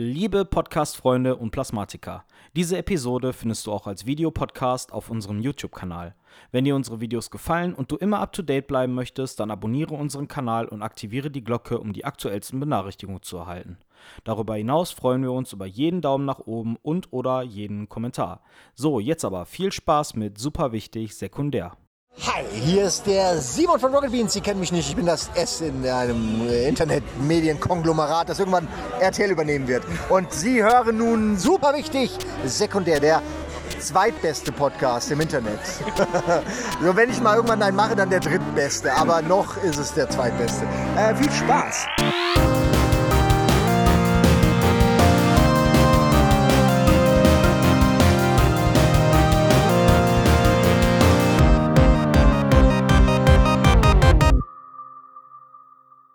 Liebe Podcast-Freunde und Plasmatiker, diese Episode findest du auch als Videopodcast auf unserem YouTube-Kanal. Wenn dir unsere Videos gefallen und du immer up-to-date bleiben möchtest, dann abonniere unseren Kanal und aktiviere die Glocke, um die aktuellsten Benachrichtigungen zu erhalten. Darüber hinaus freuen wir uns über jeden Daumen nach oben und oder jeden Kommentar. So, jetzt aber viel Spaß mit super wichtig sekundär. Hi, hier ist der Simon von Rocket Beans. Sie kennen mich nicht. Ich bin das S in einem äh, Internetmedienkonglomerat, das irgendwann RTL übernehmen wird. Und Sie hören nun super wichtig, sekundär, der zweitbeste Podcast im Internet. so, wenn ich mal irgendwann einen mache, dann der drittbeste. Aber noch ist es der zweitbeste. Äh, viel Spaß.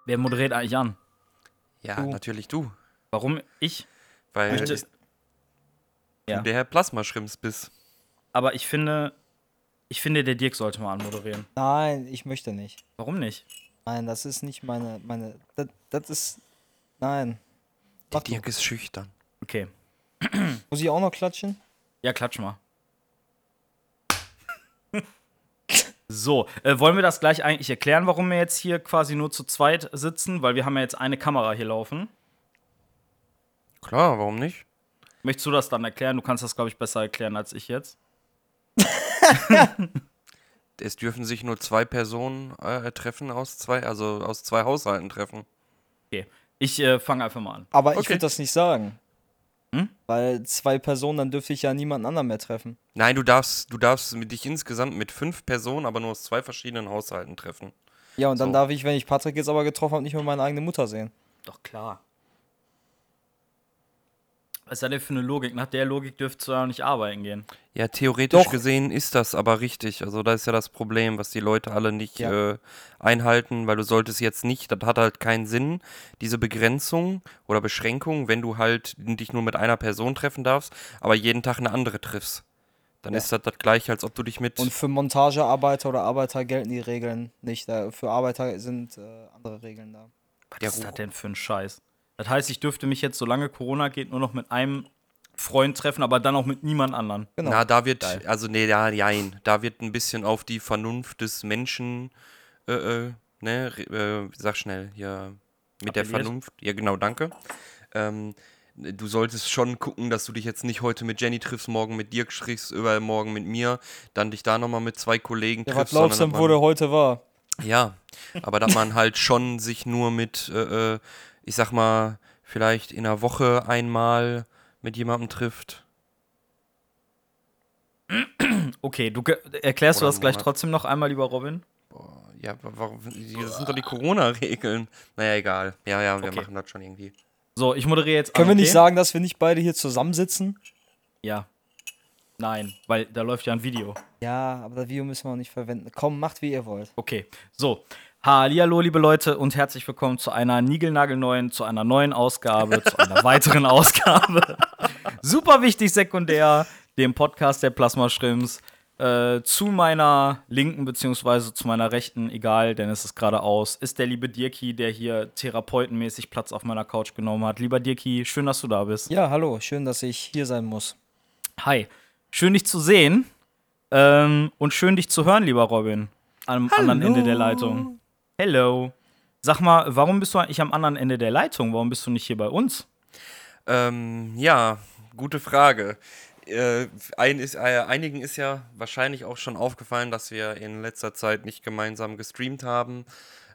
Wer moderiert eigentlich an? Ja, Du. natürlich du. Warum ich? Weil Möchte- du Ja. der Herr Plasmaschrimps bist. Aber ich finde, ich finde, der Dirk sollte mal anmoderieren. Nein, ich möchte nicht. Warum nicht? Nein, das ist nicht meine, meine, das, das ist, nein. Der du. Dirk ist schüchtern. Okay. Muss ich auch noch klatschen? Ja, klatsch mal. So, äh, wollen wir das gleich eigentlich erklären, warum wir jetzt hier quasi nur zu zweit sitzen? Weil wir haben ja jetzt eine Kamera hier laufen. Klar, warum nicht? Möchtest du das dann erklären? Du kannst das, glaube ich, besser erklären als ich jetzt. Es dürfen sich nur zwei Personen äh, treffen aus zwei, also aus zwei Haushalten treffen. Okay. Ich äh, fange einfach mal an. Aber ich Okay. würde das nicht sagen. Hm? Weil zwei Personen, dann dürfte ich ja niemanden anderen mehr treffen. Nein, du darfst, du darfst mit dich insgesamt mit fünf Personen, aber nur aus zwei verschiedenen Haushalten treffen. Ja, und dann So. darf ich, wenn ich Patrick jetzt aber getroffen habe, nicht mehr meine eigene Mutter sehen. Doch, klar. Was ist das denn für eine Logik? Nach der Logik dürftest du ja auch nicht arbeiten gehen. Ja, theoretisch Doch. gesehen ist das aber richtig. Also da ist ja das Problem, was die Leute alle nicht Ja. äh, einhalten, weil du solltest jetzt nicht, das hat halt keinen Sinn, diese Begrenzung oder Beschränkung, wenn du halt dich nur mit einer Person treffen darfst, aber jeden Tag eine andere triffst. Dann Ja. ist das das gleiche, als ob du dich mit... Und für Montagearbeiter oder Arbeiter gelten die Regeln nicht. Da- Für Arbeiter sind äh, andere Regeln da. Was Ja, ist das denn für ein Scheiß? Das heißt, ich dürfte mich jetzt, solange Corona geht, nur noch mit einem Freund treffen, aber dann auch mit niemand anderen. Genau. Na, da wird, Geil. also nee, ja, jein, da wird ein bisschen auf die Vernunft des Menschen, äh, äh, ne, äh, sag schnell, hier, mit der Appelliert. Vernunft, ja genau, danke. Ähm, du solltest schon gucken, dass du dich jetzt nicht heute mit Jenny triffst, morgen mit Dirk triffst, übermorgen mit mir, dann dich da nochmal mit zwei Kollegen Ja, was triffst. glaubst du wo der heute war? ja, aber dass man halt schon sich nur mit, äh, äh, ich sag mal, vielleicht in einer Woche einmal mit jemandem trifft. Okay, du ge- erklärst du Oder das gleich Monat. trotzdem noch einmal, lieber Robin? Ja, wa- warum? Das sind doch die Corona-Regeln. Naja, egal. Ja, ja, wir Okay. machen das schon irgendwie. So, ich moderiere jetzt Können an, wir nicht okay? sagen, dass wir nicht beide hier zusammensitzen? Ja. Nein, weil da läuft ja ein Video. Ja, aber das Video müssen wir auch nicht verwenden. Komm, macht wie ihr wollt. Okay, so. Hallihallo, liebe Leute, und herzlich willkommen zu einer niegelnagelneuen, zu einer neuen Ausgabe, zu einer weiteren Ausgabe. Super wichtig sekundär, dem Podcast der Plasma Shrimps. Äh, zu meiner linken, beziehungsweise zu meiner rechten, egal, denn es ist gerade aus, ist der liebe Dirki, der hier therapeutenmäßig Platz auf meiner Couch genommen hat. Lieber Dirki, schön, dass du da bist. Ja, hallo, schön, dass ich hier sein muss. Hi, schön dich zu sehen ähm, und schön dich zu hören, lieber Robin, am anderen Ende der Leitung. Hello. Sag mal, warum bist du eigentlich am anderen Ende der Leitung? Warum bist du nicht hier bei uns? Ähm, ja, gute Frage. Äh, ein ist, äh, einigen ist ja wahrscheinlich auch schon aufgefallen, dass wir in letzter Zeit nicht gemeinsam gestreamt haben.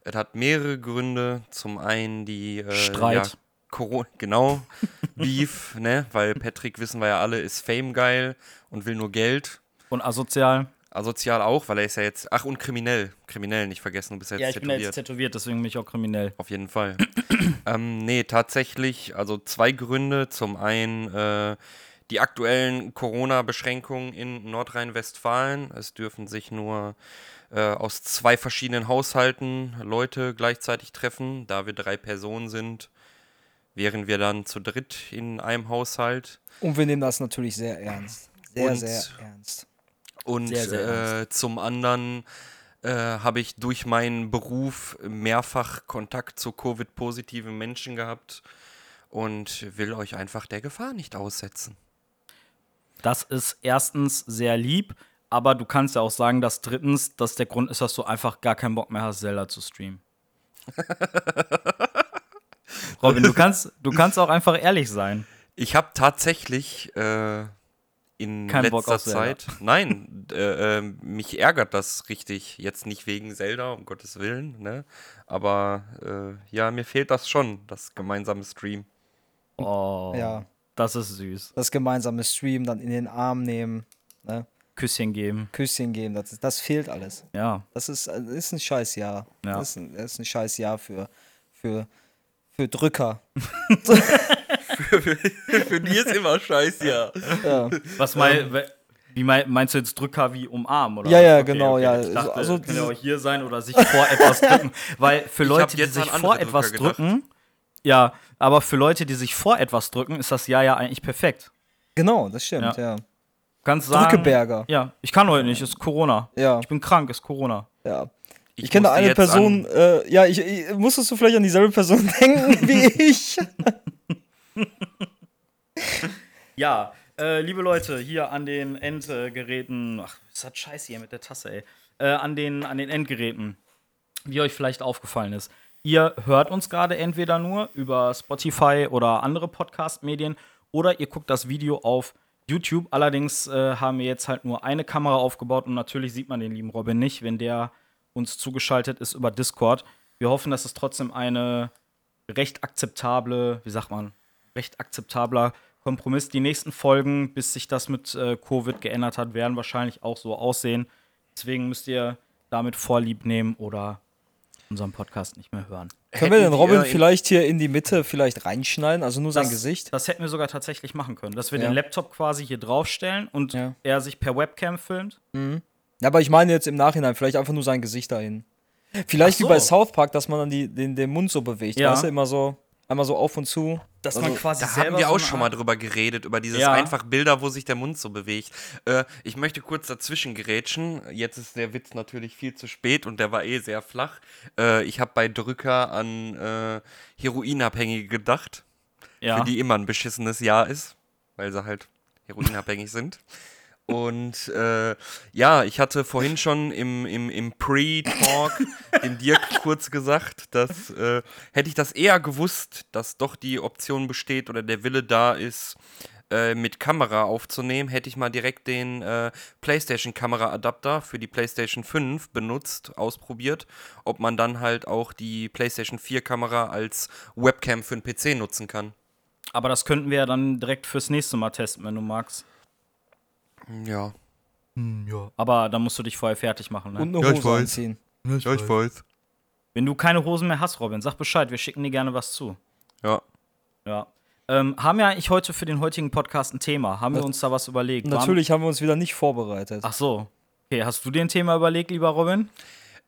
Es hat mehrere Gründe. Zum einen die äh, Streit. Ja, Corona, genau, Beef, ne? Weil Patrick, wissen wir ja alle, ist Fame geil und will nur Geld. Und asozial? Asozial auch, weil er ist ja jetzt. Ach, und kriminell. Kriminell nicht vergessen, du bist jetzt Ja, ich bin ja tätowiert. jetzt tätowiert, deswegen bin ich auch kriminell. Auf jeden Fall. ähm, nee, tatsächlich, also zwei Gründe. Zum einen äh, die aktuellen Corona-Beschränkungen in Nordrhein-Westfalen. Es dürfen sich nur äh, aus zwei verschiedenen Haushalten Leute gleichzeitig treffen. Da wir drei Personen sind, wären wir dann zu dritt in einem Haushalt. Und wir nehmen das natürlich sehr ernst. Sehr, Und- sehr ernst. Und Sehr, sehr äh, zum anderen äh, habe ich durch meinen Beruf mehrfach Kontakt zu Covid-positiven Menschen gehabt. und will euch einfach der Gefahr nicht aussetzen. Das ist erstens sehr lieb, aber du kannst ja auch sagen, dass drittens, dass der Grund ist, dass du einfach gar keinen Bock mehr hast, Zelda zu streamen. Robin, du kannst, du kannst auch einfach ehrlich sein. Ich habe tatsächlich äh, in Kein Bock letzter. Zeit, nein, äh, äh, mich ärgert das richtig. Jetzt nicht wegen Zelda, um Gottes Willen, ne? Aber äh, ja, mir fehlt das schon, das gemeinsame Stream. Oh, Ja, das ist süß. das gemeinsame Stream, dann in den Arm nehmen, ne? Küsschen geben. Küsschen geben, das, ist- das fehlt alles. Ja, Das ist, äh, ist ein scheiß Jahr. Ja. Das, ist ein, das ist ein scheiß Jahr für, für, für Drücker. Für die ist immer scheiß, ja. Ja. was mein, we- wie mein, meinst du jetzt Drücker wie umarmen oder? Ja, ja, was? genau, ja. Ich dachte, Also kann ja auch hier sein oder sich vor etwas drücken, weil für Leute, die sich vor etwas Drücker gedacht. drücken, ja, aber für Leute, die sich vor etwas drücken, ist das Jahr ja eigentlich perfekt. Genau, das stimmt, Ja. ja. Kannst sagen, Drückeberger. Ja, ich kann heute nicht, ist Corona. Ja, Ich bin krank, ist Corona. ja. Ich, Ich kenne eine Person, äh, ja, ich, ich, musstest du vielleicht an dieselbe Person denken wie ich? Ja, äh, liebe Leute, hier an den Endgeräten, ach, ist das scheiße hier mit der Tasse, ey. Äh, an, den, an den Endgeräten, wie euch vielleicht aufgefallen ist. Ihr hört uns gerade entweder nur über Spotify oder andere Podcast-Medien oder ihr guckt das Video auf YouTube. Allerdings äh, haben wir jetzt halt nur eine Kamera aufgebaut und natürlich sieht man den lieben Robin nicht, wenn der uns zugeschaltet ist über Discord. Wir hoffen, dass es trotzdem eine recht akzeptable, wie sagt man, recht akzeptabler Kompromiss. Die nächsten Folgen, bis sich das mit äh, Covid geändert hat, werden wahrscheinlich auch so aussehen. Deswegen müsst ihr damit Vorlieb nehmen oder unseren Podcast nicht mehr hören. Können wir den Robin vielleicht hier in die Mitte vielleicht reinschneiden, also nur sein Das- Gesicht? Das hätten wir sogar tatsächlich machen können, dass wir Ja. den Laptop quasi hier draufstellen und Ja. er sich per Webcam filmt. Ja, aber ich meine jetzt im Nachhinein, vielleicht einfach nur sein Gesicht dahin. Vielleicht so. wie bei South Park, dass man dann die, den, den Mund so bewegt, Ja. weißt du, immer so, einmal so auf und zu. Dass Also, man quasi Da haben wir so auch schon mal drüber geredet, über dieses Ja. einfach Bilder, wo sich der Mund so bewegt. Äh, ich möchte kurz dazwischen gerätschen. Jetzt ist der Witz natürlich viel zu spät und der war eh sehr flach. Äh, ich habe bei Drücker an äh, Heroinabhängige gedacht, Ja. für die immer ein beschissenes Jahr ist, weil sie halt heroinabhängig sind. Und äh, ja, ich hatte vorhin schon im, im, im Pre-Talk dem Dirk kurz gesagt, dass äh, hätte ich das eher gewusst, dass doch die Option besteht oder der Wille da ist, äh, mit Kamera aufzunehmen, hätte ich mal direkt den äh, PlayStation-Kamera-Adapter für die PlayStation 5 benutzt, ausprobiert, ob man dann halt auch die PlayStation 4-Kamera als Webcam für den PC nutzen kann. Aber das könnten wir ja dann direkt fürs nächste Mal testen, wenn du magst. Ja. Aber dann musst du dich vorher fertig machen. Ne? Und eine Ja, ich Hose weiß. anziehen. Ja, ich weiß. Wenn du keine Hosen mehr hast, Robin, sag Bescheid, wir schicken dir gerne was zu. Ja. Ja. Ähm, haben wir eigentlich heute für den heutigen Podcast ein Thema? Haben wir uns da was überlegt? Waren- Natürlich haben wir uns wieder nicht vorbereitet. Ach so. Okay, hast du dir ein Thema überlegt, lieber Robin?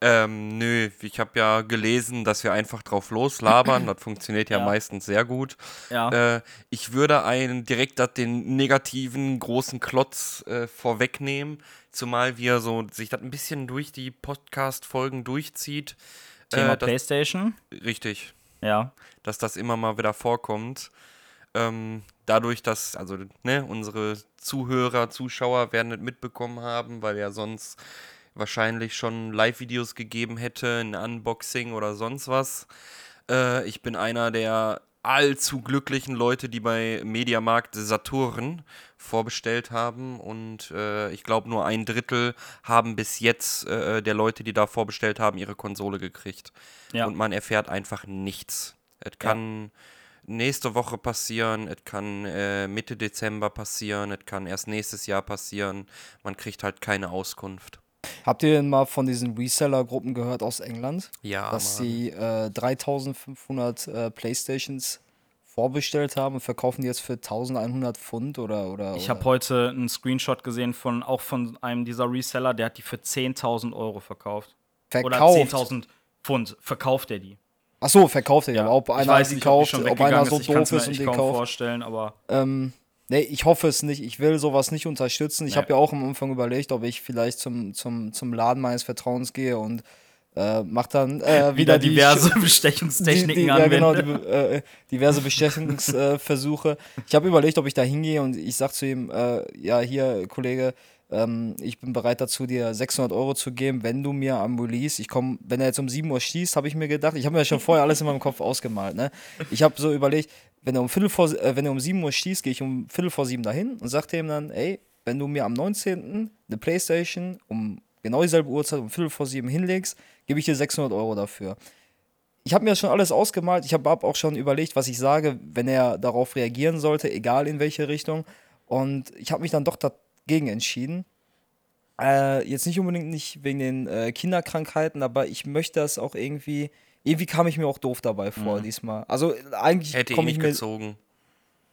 Ähm, nö, ich habe ja gelesen, dass wir einfach drauf loslabern. Das funktioniert ja, Ja. meistens sehr gut. Ja. Äh, ich würde einen direkt den negativen großen Klotz äh, vorwegnehmen, zumal wir so sich das ein bisschen durch die Podcast-Folgen durchzieht. Thema äh, das, PlayStation. richtig, Ja. dass das immer mal wieder vorkommt. Ähm, dadurch, dass, also, ne, unsere Zuhörer, Zuschauer werden es mitbekommen haben, weil ja sonst wahrscheinlich schon Live-Videos gegeben hätte, ein Unboxing oder sonst was. Äh, ich bin einer der allzu glücklichen Leute, die bei Mediamarkt Saturn vorbestellt haben und äh, ich glaube nur ein Drittel haben bis jetzt äh, der Leute, die da vorbestellt haben, ihre Konsole gekriegt. Ja. Und man erfährt einfach nichts. Es kann nächste Woche passieren, es kann äh, Mitte Dezember passieren, es kann erst nächstes Jahr passieren. Man kriegt halt keine Auskunft. Habt ihr denn mal von diesen Reseller-Gruppen gehört aus England? Ja, dass Mann. sie äh, 3500 äh, Playstations vorbestellt haben und verkaufen die jetzt für 1100 Pfund oder. oder Ich oder- habe heute einen Screenshot gesehen von auch von einem dieser Reseller, der hat die für 10.000 Euro verkauft. Oder verkauft. 10.000 Pfund verkauft er die. Ach so, verkauft er ja. Aber ob ich einer weiß die nicht, ob kauft, schon ob einer so ist. Ich doof mir ist und echt die kaum kauft. vorstellen, aber Ähm, nee, ich hoffe es nicht. Ich will sowas nicht unterstützen. Ich Nee. habe ja auch am Anfang überlegt, ob ich vielleicht zum, zum, zum Laden meines Vertrauens gehe und Äh, macht dann äh, wieder, Wieder die diverse Bestechungstechniken die, die, ja, genau, die, äh, diverse Bestechungsversuche. ich habe überlegt, ob ich da hingehe und ich sag zu ihm, äh, ja, hier, Kollege, ähm, ich bin bereit dazu, dir 600 Euro zu geben, wenn du mir am Release, ich komme, wenn er jetzt um 7 Uhr schießt, habe ich mir gedacht, ich habe mir ja schon vorher alles in meinem Kopf ausgemalt, ne? Ich habe so überlegt, wenn er um Viertel vor, äh, wenn er um 7 Uhr schießt, gehe ich um Viertel vor 7 dahin und sagte ihm dann, ey, wenn du mir am 19. eine Playstation um genau dieselbe Uhrzeit um Viertel vor 7 hinlegst, gebe ich dir 600 Euro dafür ich habe mir das schon alles ausgemalt. Ich habe auch schon überlegt, was ich sage, wenn er darauf reagieren sollte, egal in welche Richtung. Und ich habe mich dann doch dagegen entschieden. Äh, jetzt nicht unbedingt nicht wegen den äh, Kinderkrankheiten, aber ich möchte das auch irgendwie. Irgendwie kam ich mir auch doof dabei vor diesmal. Also eigentlich Hätte ich nicht mir. gezogen.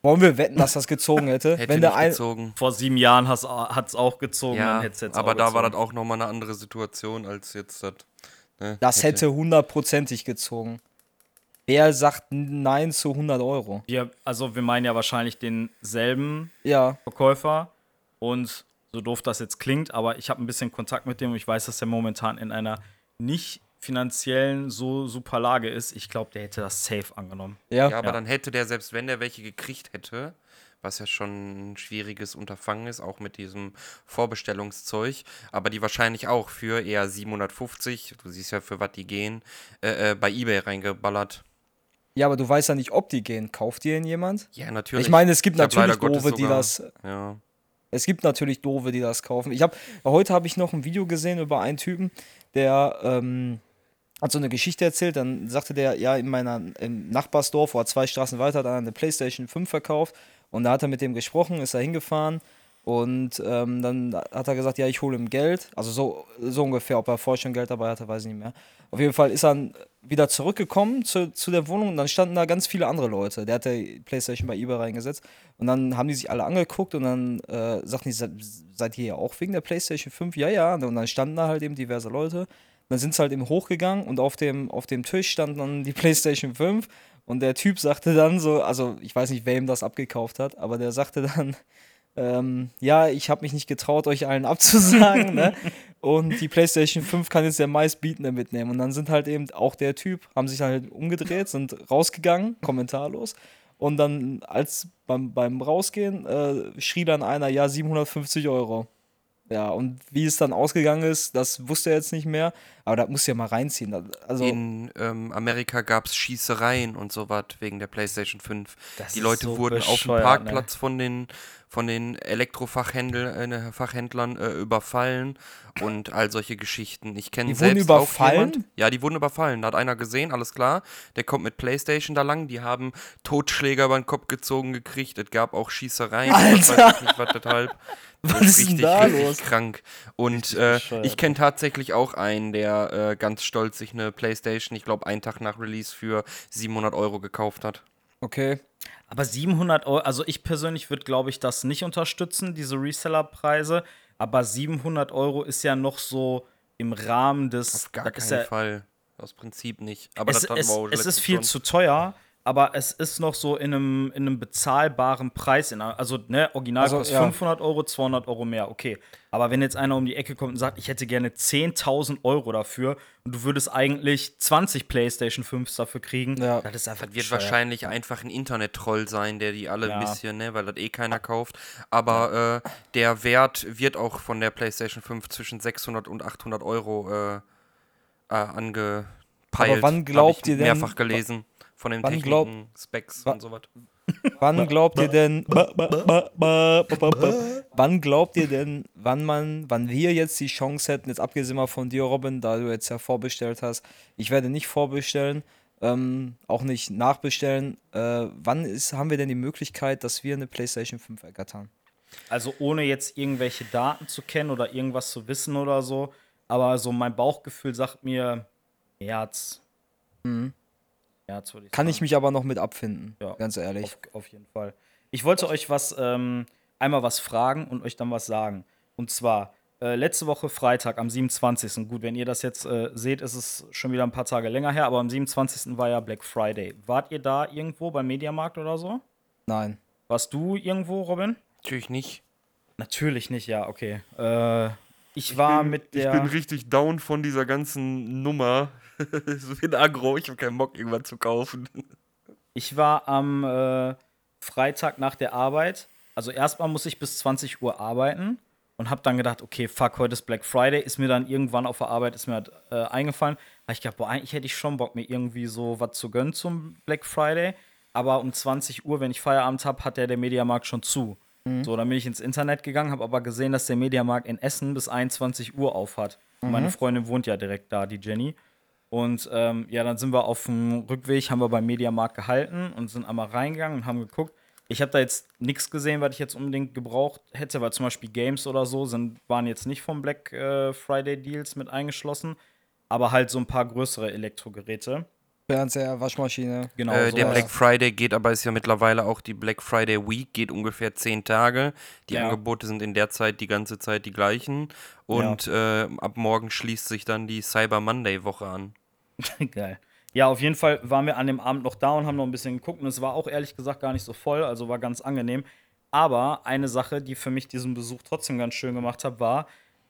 Wollen wir wetten, dass das gezogen hätte? Hätte wenn der nicht ein, gezogen. Vor sieben Jahren hat es auch gezogen, Ja, dann hätt's jetzt aber auch da war das gezogen. auch nochmal eine andere Situation als jetzt das. Ne? das hätte hundertprozentig gezogen. Wer sagt Nein zu 100 Euro? Wir, also wir meinen ja wahrscheinlich denselben Ja, Verkäufer und so doof das jetzt klingt, aber ich habe ein bisschen Kontakt mit dem und ich weiß, dass er momentan in einer nicht finanziellen so super Lage ist. Ich glaube, der hätte das safe angenommen. ja. Ja, aber Ja. dann hätte der, selbst wenn der welche gekriegt hätte, was ja schon ein schwieriges Unterfangen ist, auch mit diesem Vorbestellungszeug, aber die wahrscheinlich auch für eher 750, du siehst ja, für was die gehen, äh, äh, bei Ebay reingeballert. Ja, aber du weißt ja nicht, ob die gehen. Kauft die denn jemand? Ja, natürlich. Ich meine, es gibt Ich natürlich Doofe, die das. Ja. Es gibt natürlich Doofe, die das kaufen. Ich habe heute habe ich noch ein Video gesehen über einen Typen, der ähm, hat so eine Geschichte erzählt. Dann sagte der, ja, in meiner im Nachbarsdorf oder zwei Straßen weiter hat einer eine PlayStation 5 verkauft und da hat er mit dem gesprochen, ist er hingefahren und ähm, dann hat er gesagt, ja, ich hole ihm Geld. Also so, so ungefähr, ob er vorher schon Geld dabei hatte, weiß ich nicht mehr. Auf jeden Fall ist er wieder zurückgekommen zu, zu der Wohnung und dann standen da ganz viele andere Leute. Der hat die Playstation bei eBay reingesetzt und dann haben die sich alle angeguckt und dann äh, sagten die, "Se- seid ihr hier auch wegen der Playstation 5? Ja, ja. Und dann standen da halt eben diverse Leute. Dann sind sie halt eben hochgegangen und auf dem, auf dem Tisch stand dann die PlayStation 5 und der Typ sagte dann so, also ich weiß nicht, wer ihm das abgekauft hat, aber der sagte dann, ähm, ja, ich habe mich nicht getraut, euch allen abzusagen, ne? Und die PlayStation 5 kann jetzt der meistbietende mitnehmen. Und dann sind halt eben auch der Typ, haben sich halt umgedreht, sind rausgegangen, kommentarlos. Und dann, als beim, beim Rausgehen, äh, schrie dann einer, ja, 750 Euro. Ja, und wie es dann ausgegangen ist, das wusste er jetzt nicht mehr. Aber da muss ja mal reinziehen. Also, In ähm, Amerika gab es Schießereien und so was wegen der PlayStation 5. Das die Leute so wurden auf dem bescheuert, Parkplatz von den, von den Elektrofachhändlern äh, Fachhändlern, äh, überfallen und all solche Geschichten. Ich kenne Die wurden selbst auch überfallen? jemand. Ja, die wurden überfallen. Da hat einer gesehen, alles klar. Der kommt mit PlayStation da lang. Die haben Totschläger über den Kopf gezogen gekriegt. Es gab auch Schießereien. Ich weiß ich nicht, was deshalb. Was ist denn da los? krank. Und äh, ich kenne tatsächlich auch einen, der äh, ganz stolz sich eine Playstation, ich glaube, einen Tag nach Release für 700 Euro gekauft hat. okay. Aber 700 Euro, also ich persönlich würde, glaube ich, das nicht unterstützen, diese Reseller-Preise. Aber 700 Euro ist ja noch so im Rahmen des. Auf gar keinen ja, Fall. Aus Prinzip nicht. Aber es, das es, wir auch es ist viel schon. zu teuer, aber es ist noch so in einem, in einem bezahlbaren Preis. In, also, ne, original Also, kostet ja. 500 Euro, 200 Euro mehr, okay. Aber wenn jetzt einer um die Ecke kommt und sagt, ich hätte gerne 10.000 Euro dafür und du würdest eigentlich 20 PlayStation 5s dafür kriegen, Ja. das ist einfach Das wird bescheuert. wahrscheinlich einfach ein Internet-Troll sein, der die alle Ja. ein bisschen, ne, weil das eh keiner kauft. Aber äh, der Wert wird auch von der PlayStation 5 zwischen 600 und 800 Euro äh, äh, angepeilt. Aber wann glaubt ich ihr denn- Mehrfach gelesen von den wann Techniken, glaub- Specs und sowas. Wann glaubt ihr denn, wann glaubt ihr denn, wann man, wann wir jetzt die Chance hätten, jetzt abgesehen mal von dir, Robin, da du jetzt ja vorbestellt hast, ich werde nicht vorbestellen, ähm, auch nicht nachbestellen. Äh, wann ist, haben wir denn die Möglichkeit, dass wir eine PlayStation 5 ergattern? Also ohne jetzt irgendwelche Daten zu kennen oder irgendwas zu wissen oder so. Aber so mein Bauchgefühl sagt mir März. März würde ich. Kann sagen. ich mich aber noch mit abfinden, Ja. ganz ehrlich. Auf, auf jeden Fall. Ich wollte euch was, ähm, einmal was fragen und euch dann was sagen. Und zwar, äh, letzte Woche Freitag am 27. Gut, wenn ihr das jetzt äh, seht, ist es schon wieder ein paar Tage länger her, aber am 27. war ja Black Friday. Wart ihr da irgendwo beim Mediamarkt oder so? Nein. Warst du irgendwo, Robin? Natürlich nicht. Natürlich nicht, ja, okay. Äh, ich war mit Ich der. bin richtig down von dieser ganzen Nummer. so bin aggro, ich habe keinen Bock, irgendwas zu kaufen. Ich war am äh, Freitag nach der Arbeit. Also erstmal muss ich bis 20 Uhr arbeiten und habe dann gedacht, okay, fuck, heute ist Black Friday. Ist mir dann irgendwann auf der Arbeit ist mir halt, äh, eingefallen. Habe ich gedacht, boah, eigentlich hätte ich schon Bock, mir irgendwie so was zu gönnen zum Black Friday. Aber um 20 Uhr, wenn ich Feierabend habe, hat der, der Mediamarkt schon zu. So, dann bin ich ins Internet gegangen, habe aber gesehen, dass der Mediamarkt in Essen bis 21 Uhr auf hat. Und Meine Freundin wohnt ja direkt da, die Jenny. Und ähm, ja, dann sind wir auf dem Rückweg, haben wir beim Mediamarkt gehalten und sind einmal reingegangen und haben geguckt. Ich habe da jetzt nichts gesehen, was ich jetzt unbedingt gebraucht hätte, weil zum Beispiel Games oder so sind, waren jetzt nicht vom Black äh, Friday Deals mit eingeschlossen, aber halt so ein paar größere Elektrogeräte. Fernseher, Waschmaschine. Genau. äh, der. Black Friday geht aber, ist ja mittlerweile auch die Black Friday Week, geht ungefähr zehn Tage. Die Ja. Angebote sind in der Zeit die ganze Zeit die gleichen. Und äh, ab morgen schließt sich dann die Cyber Monday Woche an. Geil. Ja, auf jeden Fall waren wir an dem Abend noch da und haben noch ein bisschen geguckt. Und es war auch ehrlich gesagt gar nicht so voll, also war ganz angenehm. Aber eine Sache, die für mich diesen Besuch trotzdem ganz schön gemacht hat, war,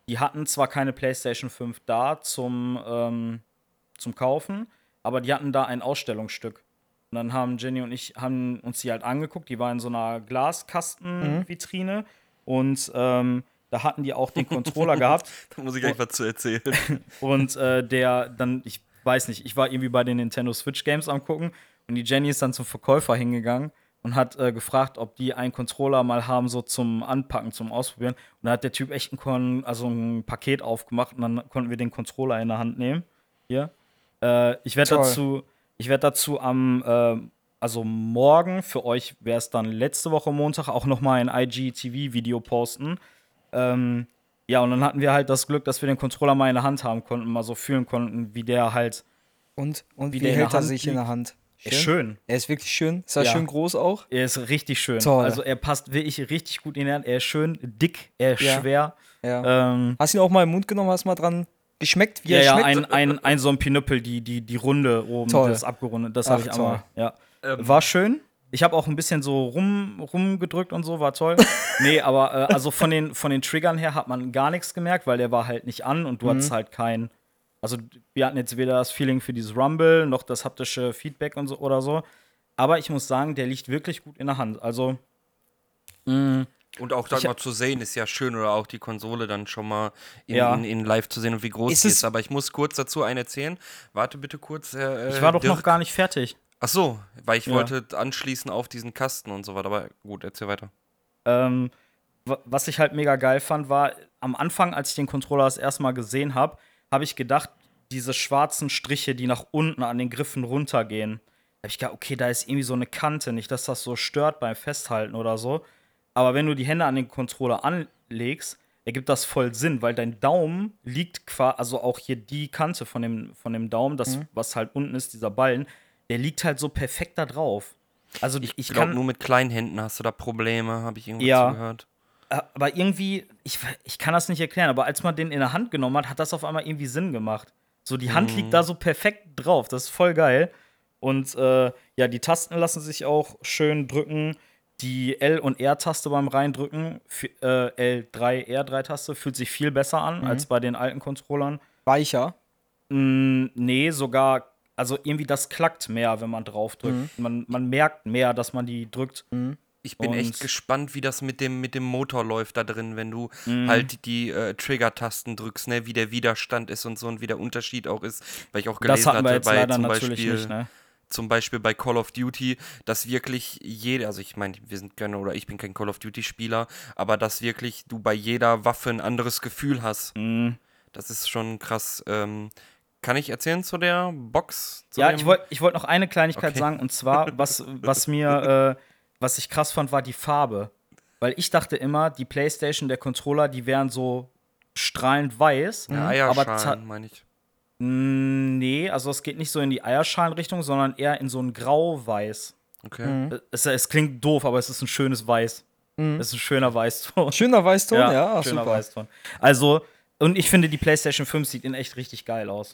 die hatten zwar keine PlayStation 5 da zum, ähm, zum Kaufen, aber die hatten da ein Ausstellungsstück. Und dann haben Jenny und ich haben uns die halt angeguckt. Die war in so einer Glaskastenvitrine und ähm, da hatten die auch den Controller gehabt. Da muss ich gleich was zu erzählen. Und äh, der dann, ich weiß nicht, ich war irgendwie bei den Nintendo Switch Games am gucken und die Jenny ist dann zum Verkäufer hingegangen und hat äh, gefragt, ob die einen Controller mal haben, so zum Anpacken, zum Ausprobieren. Und da hat der Typ echt ein, Kon also ein Paket aufgemacht und dann konnten wir den Controller in der Hand nehmen. Hier. Äh, ich werde dazu, ich werde dazu am, äh, also morgen, für euch wäre es dann letzte Woche Montag, auch nochmal ein IGTV-Video posten. Ähm, ja, und dann hatten wir halt das Glück, dass wir den Controller mal in der Hand haben konnten, mal so fühlen konnten, wie der halt. Und, und Wie wie, der in hält er sich in liegt. der Hand? Er ist schön. Er ist wirklich schön. Ist er Ja. schön groß auch? Er ist richtig schön. Toll. Also er passt wirklich richtig gut in die Hand. Er ist schön dick, er ist Ja. schwer. Ja. Ähm, Hast du ihn auch mal im Mund genommen? Hast du mal dran geschmeckt, wie ja, er ja, schmeckt? ein, ein, ein so ein Pinöppel, die, die, die Runde oben, Toll. das abgerundet, das habe ich einmal. Ja. War schön. Ich habe auch ein bisschen so rum, rumgedrückt und so, war toll. nee, aber äh, also von den, von den Triggern her hat man gar nichts gemerkt, weil der war halt nicht an und du hattest halt kein. Also wir hatten jetzt weder das Feeling für dieses Rumble noch das haptische Feedback und so oder so. Aber ich muss sagen, der liegt wirklich gut in der Hand. Also Und auch das Ich- mal zu sehen ist ja schön oder auch die Konsole dann schon mal in, Ja. in, in live zu sehen und wie groß Ist es- ist. Aber ich muss kurz dazu einen erzählen. Warte bitte kurz. Äh, ich war doch noch Dirk. gar nicht fertig. Ach so, weil ich Ja. wollte anschließen auf diesen Kasten und so weiter. Aber gut, erzähl weiter. Ähm, wa- was ich halt mega geil fand, war, am Anfang, als ich den Controller das erste Mal gesehen habe, habe ich gedacht, diese schwarzen Striche, die nach unten an den Griffen runtergehen, habe ich gedacht, okay, da ist irgendwie so eine Kante, nicht, dass das so stört beim Festhalten oder so. Aber wenn du die Hände an den Controller anlegst, ergibt das voll Sinn, weil dein Daumen liegt quasi, also auch hier die Kante von dem, von dem Daumen, das, was halt unten ist, dieser Ballen, der liegt halt so perfekt da drauf. Also Ich, ich, glaube, nur mit kleinen Händen hast du da Probleme, habe ich irgendwie Ja. zugehört. Äh, aber irgendwie, ich, ich kann das nicht erklären, aber als man den in der Hand genommen hat, hat das auf einmal irgendwie Sinn gemacht. So, die Hand liegt da so perfekt drauf. Das ist voll geil. Und äh, ja, die Tasten lassen sich auch schön drücken. Die L- und R-Taste beim Reindrücken, äh, L3, R3-Taste, fühlt sich viel besser an als bei den alten Controllern. Weicher. Mm, nee, sogar, also irgendwie das klackt mehr, wenn man drauf drückt. Man, man merkt mehr, dass man die drückt. Ich bin Und- echt gespannt, wie das mit dem, mit dem Motor läuft da drin, wenn du Mhm. halt die äh, Trigger-Tasten drückst, ne, wie der Widerstand ist und so und wie der Unterschied auch ist. Weil ich auch gelesen Das hatten wir hatte jetzt bei leider zum natürlich Beispiel, nicht, ne? Zum Beispiel bei Call of Duty, dass wirklich jede, also ich meine, wir sind keine oder ich bin kein Call of Duty-Spieler, aber dass wirklich du bei jeder Waffe ein anderes Gefühl hast. Mhm. Das ist schon krass. Ähm, kann ich erzählen zu der Box? Zu Ja, ich wollte ich wollt noch eine Kleinigkeit Okay. sagen, und zwar, was, was mir, äh, was ich krass fand, war die Farbe. Weil ich dachte immer, die Playstation, der Controller, die wären so strahlend weiß. Ja, aber Eierschalen, meine ich. Nee, also es geht nicht so in die Eierschalenrichtung, sondern eher in so ein Grau-Weiß. Okay. Es, es klingt doof, aber es ist ein schönes Weiß. Es ist ein schöner Weißton. Schöner Weißton, ja, ach, schöner super. Weißton. Also, und ich finde, die PlayStation 5 sieht in echt richtig geil aus.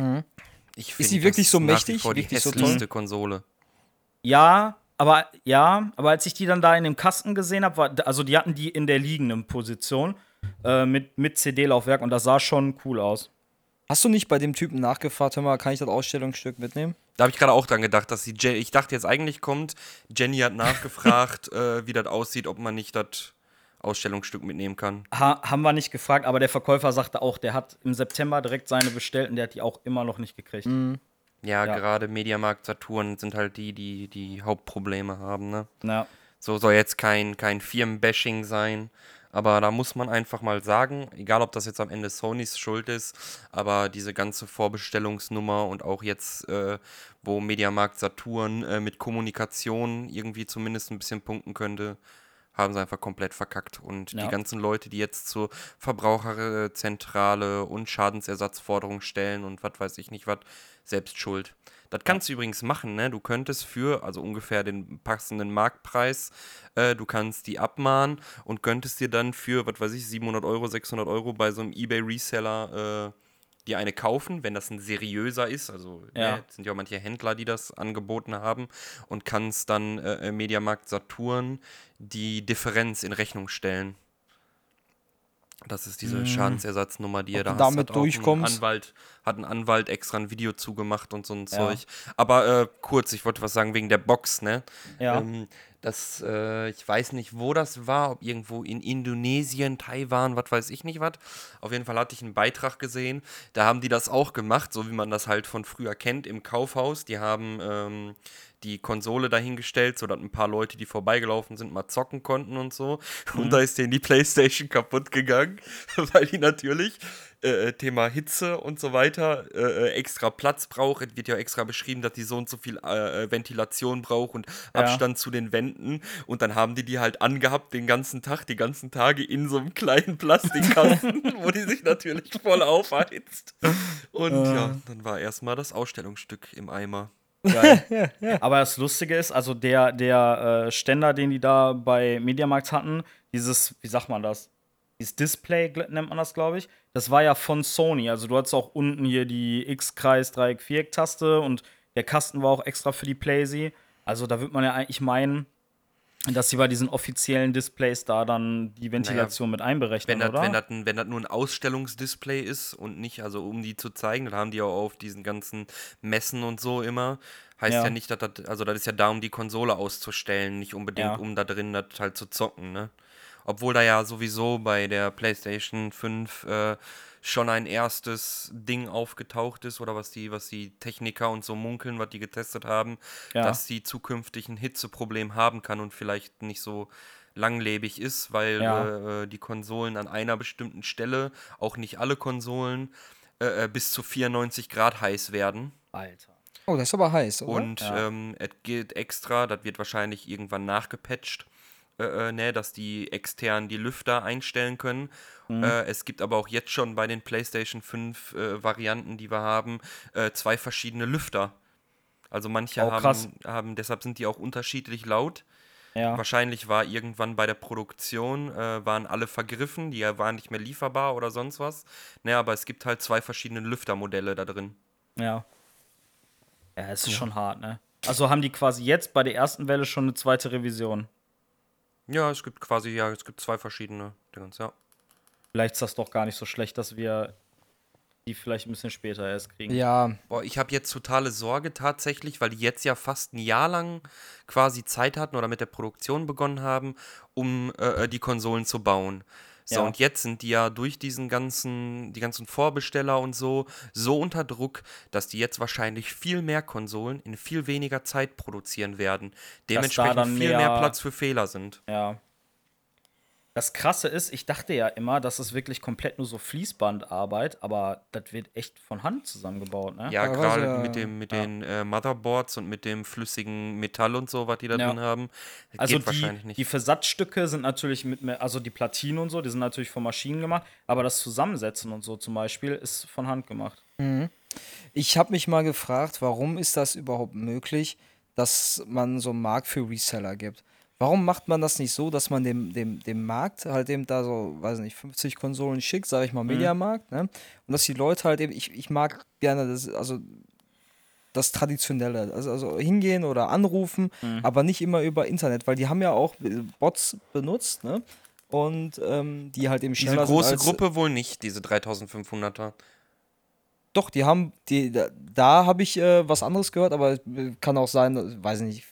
Ich sie find wirklich das so nach wie mächtig, vor die wirklich so toll? Konsole. Ja, aber ja, aber als ich die dann da in dem Kasten gesehen habe, war, also die hatten die in der liegenden Position äh, mit, mit CD-Laufwerk und das sah schon cool aus. Hast du nicht bei dem Typen nachgefragt, hör mal, kann ich das Ausstellungsstück mitnehmen? Da habe ich gerade auch dran gedacht, dass die Je ich dachte jetzt eigentlich kommt, Jenny hat nachgefragt, äh, wie das aussieht, ob man nicht das Ausstellungsstück mitnehmen kann. Ha haben wir nicht gefragt, aber der Verkäufer sagte auch, der hat im September direkt seine bestellt und der hat die auch immer noch nicht gekriegt. Ja, Ja. gerade Mediamarkt Saturn sind halt die, die die Hauptprobleme haben, ne? Ja. So soll jetzt kein, kein Firmenbashing sein. Aber da muss man einfach mal sagen, egal ob das jetzt am Ende Sonys Schuld ist, aber diese ganze Vorbestellungsnummer und auch jetzt, äh, wo Mediamarkt Saturn äh, mit Kommunikation irgendwie zumindest ein bisschen punkten könnte, haben sie einfach komplett verkackt. Und Ja. die ganzen Leute, die jetzt zur Verbraucherzentrale und Schadensersatzforderung stellen und was weiß ich nicht was, selbst schuld. Das kannst du übrigens machen, ne? Du könntest für, also ungefähr den passenden Marktpreis, äh, du kannst die abmahnen und könntest dir dann für, was weiß ich, 700 Euro, 600 Euro bei so einem Ebay-Reseller äh, dir eine kaufen, wenn das ein seriöser ist. Also Ja. ne, es sind ja auch manche Händler, die das angeboten haben und kannst dann äh, im Mediamarkt Saturn die Differenz in Rechnung stellen. Das ist diese Schadensersatznummer, die ihr Ob da du hast. damit ein durchkommst? Anwalt, hat ein Anwalt extra ein Video zugemacht und so ein Ja. Zeug. Aber äh, kurz, ich wollte was sagen wegen der Box, ne? Ja. Ähm, das, äh, ich weiß nicht, wo das war, ob irgendwo in Indonesien, Taiwan, was weiß ich nicht was. Auf jeden Fall hatte ich einen Beitrag gesehen. Da haben die das auch gemacht, so wie man das halt von früher kennt im Kaufhaus. Die haben ähm, die Konsole dahingestellt, sodass ein paar Leute, die vorbeigelaufen sind, mal zocken konnten und so. Und da ist denen die Playstation kaputt gegangen, weil die natürlich äh, Thema Hitze und so weiter äh, äh, extra Platz braucht. Es wird ja extra beschrieben, dass die so und so viel äh, äh, Ventilation braucht und Abstand zu den Wänden. Und dann haben die die halt angehabt den ganzen Tag, die ganzen Tage in so einem kleinen Plastikkasten, wo die sich natürlich voll aufheizt. Und ja, dann war erstmal das Ausstellungsstück im Eimer. Geil. Aber das Lustige ist, also der, der äh, Ständer, den die da bei Mediamarkt hatten, dieses, wie sagt man das? Dieses Display nennt man das, glaube ich. Das war ja von Sony. Also du hattest auch unten hier die X-Kreis, Dreieck, Viereck-Taste und der Kasten war auch extra für die Playsee. Also da wird man ja eigentlich meinen, dass sie bei diesen offiziellen Displays da dann die Ventilation mit einberechnen, Wenn das, oder? wenn, das, ein- wenn das nur ein Ausstellungsdisplay ist und nicht, also um die zu zeigen, dann haben die auch auf diesen ganzen Messen und so immer. Heißt ja, Ja. nicht, dass das, also das ist ja da, um die Konsole auszustellen, nicht unbedingt, Ja. um da drin das halt zu zocken, ne? Obwohl da ja sowieso bei der PlayStation 5 äh, schon ein erstes Ding aufgetaucht ist oder was die, was die Techniker und so munkeln, was die getestet haben, Ja. dass sie zukünftig ein Hitzeproblem haben kann und vielleicht nicht so langlebig ist, weil Ja. äh, die Konsolen an einer bestimmten Stelle, auch nicht alle Konsolen, äh, äh, bis zu 94 Grad heiß werden. Alter. Oh, das ist aber heiß, oder? Und ähm, es gilt extra, das wird wahrscheinlich irgendwann nachgepatcht, äh, äh, ne, dass die extern die Lüfter einstellen können. Mhm. Äh, es gibt aber auch jetzt schon bei den PlayStation 5 äh, Varianten, die wir haben, äh, zwei verschiedene Lüfter. Also manche Oh, haben, haben, deshalb sind die auch unterschiedlich laut. Ja. Wahrscheinlich war irgendwann bei der Produktion, äh, waren alle vergriffen, die waren nicht mehr lieferbar oder sonst was. Ne, aber es gibt halt zwei verschiedene Lüftermodelle da drin. Ja. Ja, es ist schon hart, ne? Also haben die quasi jetzt bei der ersten Welle schon eine zweite Revision. Ja, es gibt quasi, ja, es gibt zwei verschiedene Dingens, ja. Vielleicht ist das doch gar nicht so schlecht, dass wir die vielleicht ein bisschen später erst kriegen. ja, Boah, ich habe jetzt totale Sorge tatsächlich, weil die jetzt ja fast ein Jahr lang quasi Zeit hatten oder mit der Produktion begonnen haben, um äh, die Konsolen zu bauen. So, Ja. und jetzt sind die ja durch diesen ganzen, die ganzen Vorbesteller und so, so unter Druck, dass die jetzt wahrscheinlich viel mehr Konsolen in viel weniger Zeit produzieren werden. Dementsprechend dann viel mehr mehr- Platz für Fehler sind. Ja. Das Krasse ist, ich dachte ja immer, das ist wirklich komplett nur so Fließbandarbeit, aber das wird echt von Hand zusammengebaut, ne? Ja, Ja, gerade ja. mit, dem, mit Ja. den äh, Motherboards und mit dem flüssigen Metall und so, was die da Ja. drin haben. Das Also geht die, wahrscheinlich nicht. die Versatzstücke sind natürlich mit, mehr- also die Platinen und so, die sind natürlich von Maschinen gemacht, aber das Zusammensetzen und so zum Beispiel ist von Hand gemacht. ich habe mich mal gefragt, warum ist das überhaupt möglich, dass man so einen Markt für Reseller gibt? Warum macht man das nicht so, dass man dem, dem, dem Markt halt eben da so, weiß nicht, 50 Konsolen schickt, sage ich mal, Mediamarkt, ne? Und dass die Leute halt eben, ich, ich mag gerne das, also das Traditionelle, also, also hingehen oder anrufen, aber nicht immer über Internet, weil die haben ja auch Bots benutzt, ne? und ähm, die halt eben Diese schneller große sind als, Gruppe wohl nicht, diese 3500er. Doch, die haben, die, da, da habe ich äh, was anderes gehört, aber kann auch sein, weiß nicht,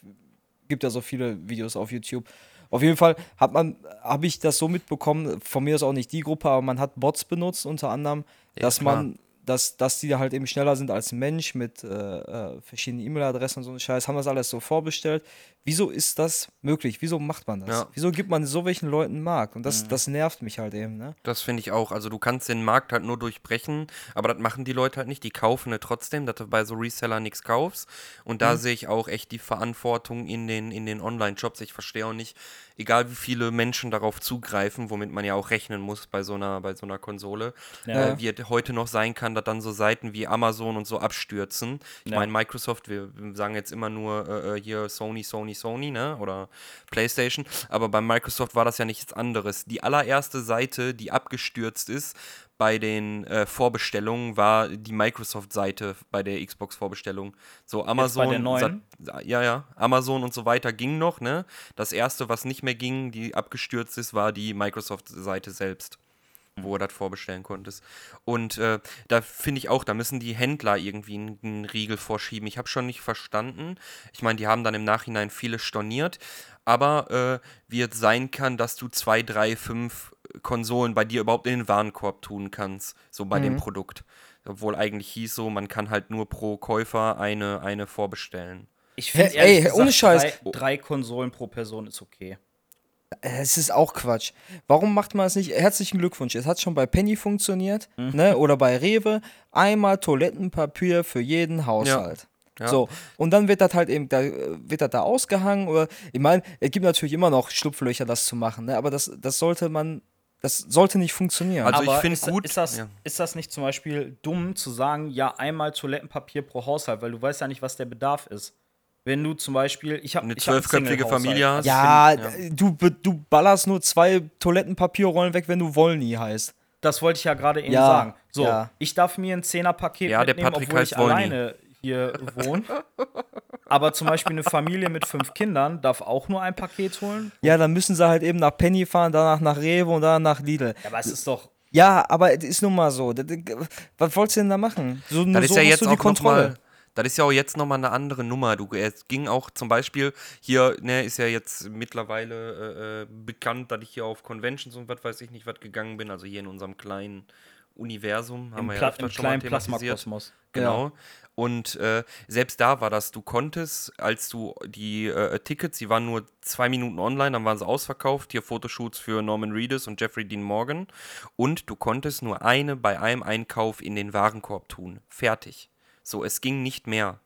gibt ja so viele Videos auf YouTube. Auf jeden Fall hat man, habe ich das so mitbekommen, von mir ist auch nicht die Gruppe, aber man hat Bots benutzt, unter anderem, Ja, dass klar. man, dass, dass die halt eben schneller sind als ein Mensch mit äh, äh, verschiedenen E-Mail-Adressen und so einen Scheiß, haben das alles so vorbestellt. Wieso ist das möglich? Wieso macht man das? Ja. Wieso gibt man so welchen Leuten einen Markt? Und Mhm. das, das nervt mich halt eben, ne? Das finde ich auch. Also du kannst den Markt halt nur durchbrechen, aber das machen die Leute halt nicht. Die kaufen es trotzdem, dass du bei so Reseller nichts kaufst. Und Mhm. da sehe ich auch echt die Verantwortung in den, in den Online-Shops. Ich verstehe auch nicht, egal wie viele Menschen darauf zugreifen, womit man ja auch rechnen muss bei so einer, bei so einer Konsole, Ja. äh, wie es heute noch sein kann, dass dann so Seiten wie Amazon und so abstürzen. Ich Ja. meine, Microsoft, wir sagen jetzt immer nur äh, äh, hier Sony, Sony, Sony, ne? Oder PlayStation. Aber bei Microsoft war das ja nichts anderes. Die allererste Seite, die abgestürzt ist bei den äh, Vorbestellungen, war die Microsoft-Seite bei der Xbox-Vorbestellung. So Amazon. ja, ja. Amazon und so weiter ging noch, ne? Das erste, was nicht mehr ging, die abgestürzt ist, war die Microsoft-Seite selbst wo du das vorbestellen konntest. Und äh, da finde ich auch, da müssen die Händler irgendwie einen, einen Riegel vorschieben. Ich habe schon nicht verstanden. Ich meine, die haben dann im Nachhinein viele storniert. Aber äh, wie es sein kann, dass du zwei, drei, fünf Konsolen bei dir überhaupt in den Warenkorb tun kannst, so bei dem Produkt. Obwohl eigentlich hieß so, man kann halt nur pro Käufer eine, eine vorbestellen. Ich finde, ey, ohne Scheiß. Drei, drei Konsolen pro Person ist okay. Es ist auch Quatsch. Warum macht man es nicht? Herzlichen Glückwunsch. Es hat schon bei Penny funktioniert, ne? Oder bei Rewe. Einmal Toilettenpapier für jeden Haushalt. Ja. So, und dann wird das halt eben, da wird das da ausgehangen oder ich meine, es gibt natürlich immer noch Schlupflöcher, das zu machen, ne? Aber das, das sollte man, das sollte nicht funktionieren. Also ich Aber find ist, gut- Ist das, ja. ist das nicht zum Beispiel dumm zu sagen, ja, einmal Toilettenpapier pro Haushalt, weil du weißt ja nicht, was der Bedarf ist. Wenn du zum Beispiel, ich habe Eine zwölfköpfige Familie hast. ja, find- äh, Du, du ballerst nur zwei Toilettenpapierrollen weg, wenn du Wollny heißt. Das wollte ich ja gerade eben Ja, sagen. So, ja. ich darf mir ein Zehnerpaket Ja, der mitnehmen, Patrick obwohl heißt ich Wollny. alleine hier wohne. Aber zum Beispiel eine Familie mit fünf Kindern darf auch nur ein Paket holen. Ja, dann müssen sie halt eben nach Penny fahren, danach nach Rewe und danach nach Lidl. Ja, aber es ist doch. Ja, aber es ist nun mal so. Was wolltest du denn da machen? So, Das ist so ja jetzt du auch die noch Kontrolle. mal, das ist ja auch jetzt nochmal eine andere Nummer. Du, es ging auch zum Beispiel, hier ne, ist ja jetzt mittlerweile äh, äh, bekannt, dass ich hier auf Conventions und was weiß ich nicht was gegangen bin, also hier in unserem kleinen Universum, haben Im, wir ja Pla öfter im schon mal kleinen thematisiert. Plasmakosmos. Genau. Und äh, selbst da war das, du konntest, als du die äh, Tickets, die waren nur zwei Minuten online, dann waren sie ausverkauft, hier Fotoshoots für Norman Reedus und Jeffrey Dean Morgan. Und du konntest nur eine bei einem Einkauf in den Warenkorb tun. Fertig. So, es ging nicht mehr.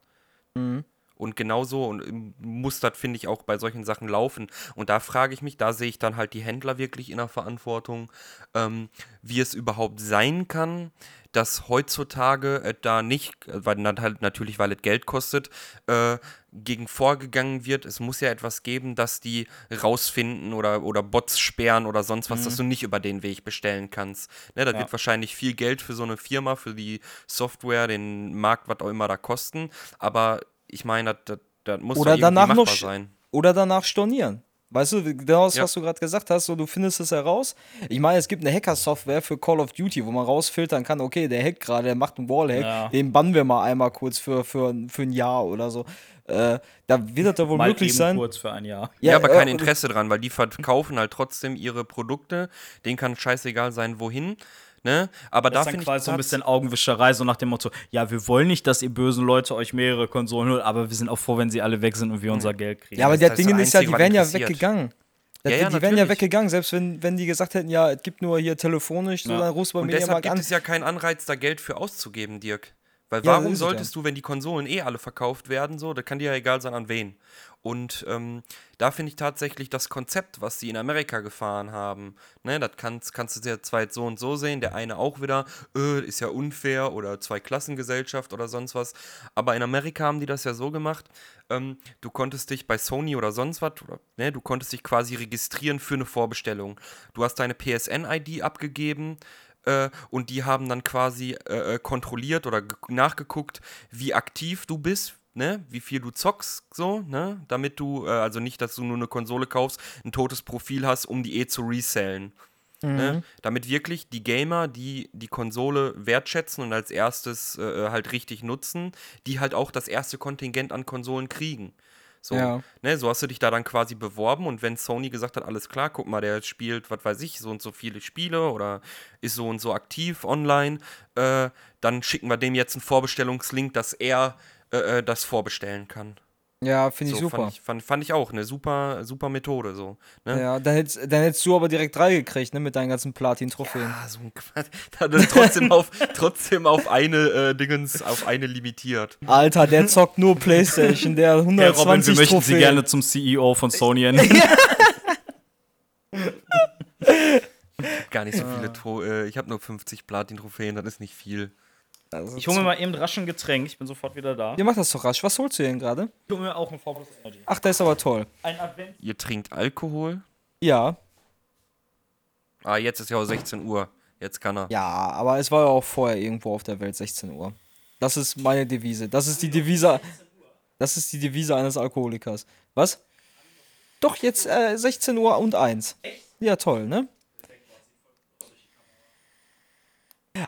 Und genauso und ähm, muss das, finde ich, auch bei solchen Sachen laufen. Und da frage ich mich, da sehe ich dann halt die Händler wirklich in der Verantwortung, ähm, wie es überhaupt sein kann, dass heutzutage äh, da nicht, äh, weil dann halt natürlich, weil es Geld kostet, äh, gegen vorgegangen wird. Es muss ja etwas geben, dass die rausfinden oder, oder Bots sperren oder sonst was, dass du nicht über den Weg bestellen kannst. Ne, das Ja. wird wahrscheinlich viel Geld für so eine Firma, für die Software, den Markt, was auch immer da kosten. Aber ich meine, das, das, muss Oder danach noch sein. Oder danach stornieren. Weißt du, genau das, Ja. was du gerade gesagt hast, so du findest es heraus. Ich meine, es gibt eine Hacker-Software für Call of Duty, wo man rausfiltern kann, okay, der hackt gerade, der macht einen Wallhack, Ja. den bannen wir mal einmal kurz für, für, für ein Jahr oder so. Äh, da wird das doch wohl Mal möglich eben sein. kurz für ein Jahr. Ja, aber äh, kein Interesse dran, weil die verkaufen halt trotzdem ihre Produkte. Denen kann scheißegal sein, wohin. Ne? Aber Das da finde ich quasi so ein bisschen Augenwischerei, so nach dem Motto, ja, wir wollen nicht, dass ihr bösen Leute euch mehrere Konsolen holt, aber wir sind auch froh, wenn sie alle weg sind und wir unser Geld kriegen. Ja, aber das das Ding ist ja, die wären ja weggegangen. Ja, ja, die wären ja natürlich. weggegangen, selbst wenn, wenn die gesagt hätten, ja, es gibt nur hier telefonisch, so, Ja. dann rufst du bei Und deshalb gibt an. es ja keinen Anreiz, da Geld für auszugeben, Dirk. Weil Ja, warum solltest du, wenn die Konsolen eh alle verkauft werden, so, da kann dir ja egal sein, an wen. Und ähm, da finde ich tatsächlich das Konzept, was sie in Amerika gefahren haben, ne, das kannst, kannst du ja jetzt so und so sehen, der eine auch wieder, äh, ist ja unfair oder Zweiklassengesellschaft oder sonst was. Aber in Amerika haben die das ja so gemacht, ähm, du konntest dich bei Sony oder sonst was, oder, ne, du konntest dich quasi registrieren für eine Vorbestellung. Du hast deine PSN-ID abgegeben, äh, und die haben dann quasi äh, äh, kontrolliert oder ge- nachgeguckt, wie aktiv du bist, ne, wie viel du zockst, so, ne, damit du, äh, also nicht, dass du nur eine Konsole kaufst, ein totes Profil hast, um die eh zu resellen. Ne? Damit wirklich die Gamer, die die Konsole wertschätzen und als erstes äh, halt richtig nutzen, die halt auch das erste Kontingent an Konsolen kriegen. So, Ja. ne, so hast du dich da dann quasi beworben und wenn Sony gesagt hat, alles klar, guck mal, der spielt, was weiß ich, so und so viele Spiele oder ist so und so aktiv online, äh, dann schicken wir dem jetzt einen Vorbestellungslink, dass er äh, äh, das vorbestellen kann. Ja, finde ich so, super. Fand ich, fand, fand ich auch eine super, super Methode. So, ne? Ja, dann hättest, dann hättest du aber direkt drei gekriegt, ne, mit deinen ganzen Platin-Trophäen. Ah, so ein Quatsch. Da ist trotzdem auf, trotzdem auf eine äh, Dingens, auf eine limitiert. Alter, der zockt nur Playstation, der Herr 120 Robin, wir möchten Trophäen. Sie gerne zum CEO von Sony ernennen. Gar nicht so viele Tro äh, Ich habe nur 50 Platin-Trophäen, das ist nicht viel. Also, Ich hole mir mal eben rasch ein Getränk, ich bin sofort wieder da. Ihr macht das doch rasch. Was holst du denn gerade? Ich hole mir auch ein V plus Energy. Ach, der ist aber toll. Ein Advent. Ihr trinkt Alkohol? Ja, Ah, jetzt ist ja auch 16 Uhr. Jetzt kann er. ja, aber es war ja auch vorher irgendwo auf der Welt 16 Uhr. Das ist meine Devise. Das ist die Devise. Das ist die Devise eines Alkoholikers. Was? Doch jetzt äh, 16 Uhr und 1. Ja, toll, ne?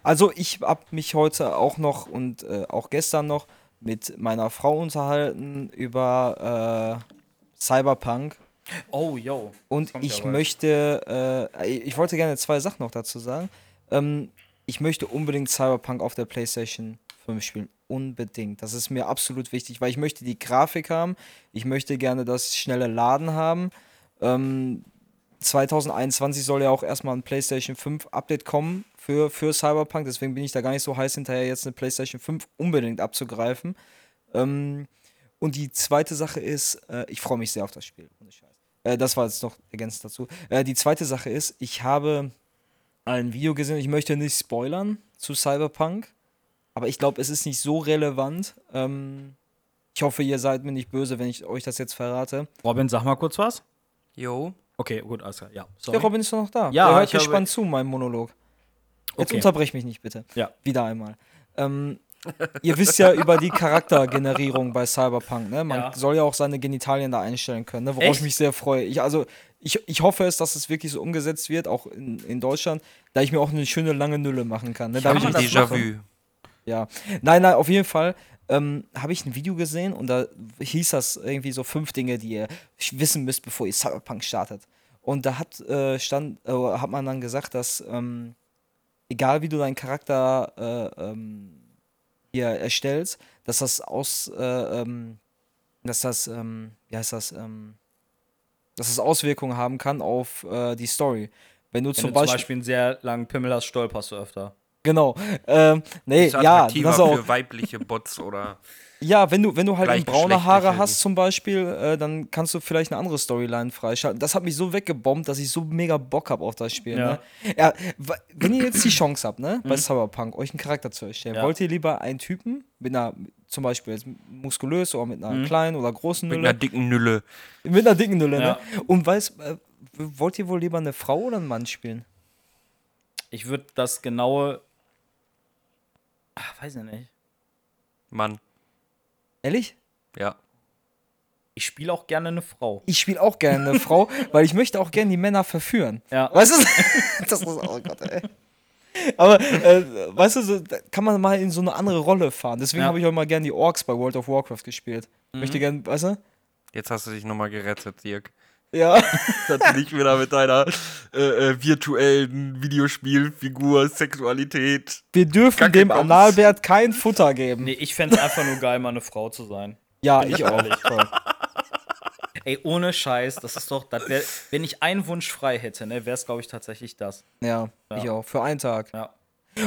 Also ich habe mich heute auch noch und äh, auch gestern noch mit meiner Frau unterhalten über äh, Cyberpunk Oh, yo. und ich bald. möchte, äh, ich wollte gerne zwei Sachen noch dazu sagen. Ähm, ich möchte unbedingt Cyberpunk auf der PlayStation 5 spielen. Unbedingt. Das ist mir absolut wichtig, weil ich möchte die Grafik haben. Ich möchte gerne das schnelle Laden haben. Ähm, 2021 soll ja auch erstmal ein PlayStation 5 Update kommen für, für Cyberpunk. Deswegen bin ich da gar nicht so heiß hinterher, jetzt eine PlayStation 5 unbedingt abzugreifen. Ähm, und die zweite Sache ist, äh, ich freue mich sehr auf das Spiel. Ohne Scheiß. Äh, das war jetzt noch ergänzend dazu. Äh, die zweite Sache ist, ich habe ein Video gesehen, ich möchte nicht spoilern zu Cyberpunk, aber ich glaube, es ist nicht so relevant. Ähm, ich hoffe, ihr seid mir nicht böse, wenn ich euch das jetzt verrate. Robin, sag mal kurz was. Jo. Okay, gut, alles klar. Ja, sorry. Der Robin ist doch noch da. Ja, Der hört ich habe- gespannt zu, meinem Monolog. Jetzt Okay. unterbrech mich nicht, bitte. Ja. Wieder einmal. Ähm, ihr wisst ja über die Charaktergenerierung bei Cyberpunk, ne? Man Ja. soll ja auch seine Genitalien da einstellen können, ne? worauf Echt? ich mich sehr freue. Ich, also, ich, ich hoffe es, dass es wirklich so umgesetzt wird, auch in, in Deutschland, da ich mir auch eine schöne lange Nülle machen kann. Ne? Da ich das Déjà-vu. ja. Nein, nein, auf jeden Fall ähm, habe ich ein Video gesehen und da hieß das irgendwie so fünf Dinge, die ihr wissen müsst, bevor ihr Cyberpunk startet. Und da hat, äh, stand, äh, hat man dann gesagt, dass ähm, egal wie du deinen Charakter äh, ähm, hier erstellst, dass das aus, äh, ähm, dass das, ähm, wie heißt das, ähm, dass das Auswirkungen haben kann auf äh, die Story. Wenn du Wenn zum du zum Beispiel, Beispiel einen sehr langen Pimmel hast, stolperst du öfter. genau, ähm, nee, Ist ja, attraktiver das auch, für weibliche Bots oder. Ja, wenn du, wenn du halt braune Haare hast zum Beispiel, äh, dann kannst du vielleicht eine andere Storyline freischalten. Das hat mich so weggebombt, dass ich so mega Bock habe auf das Spiel. Ja. Ne? Ja, wenn ihr jetzt die Chance habt, ne, bei Cyberpunk, euch einen Charakter zu erstellen, Ja. wollt ihr lieber einen Typen mit einer, zum Beispiel jetzt muskulös oder mit einer kleinen oder großen Mit Nülle, einer dicken Nülle. mit einer dicken Nülle, Ja. ne? Und weiß, äh, wollt ihr wohl lieber eine Frau oder einen Mann spielen? Ich würde das genaue. Ach, weiß ich nicht. Mann. Ehrlich? Ja. Ich spiele auch gerne eine Frau. Ich spiele auch gerne eine Frau, weil ich möchte auch gerne die Männer verführen. Ja. Weißt du? Das ist, oh Gott, ey. Aber, äh, weißt du, so, kann man mal in so eine andere Rolle fahren. Deswegen Ja. habe ich auch mal gerne die Orks bei World of Warcraft gespielt. Mhm. Möchte gerne, weißt du? Jetzt hast du dich nochmal gerettet, Dirk. Ja. Dass du nicht wieder mit deiner äh, äh, virtuellen Videospielfigur, Sexualität. Wir dürfen Kacke dem. Analbert kein Futter geben. Nee, ich fände es einfach nur geil, mal eine Frau zu sein. Ja, ich auch. Ey, ohne Scheiß, das ist doch, das wär, wenn ich einen Wunsch frei hätte, ne, wäre es, glaube ich, tatsächlich das. Ja, ich auch. Für einen Tag. Ja.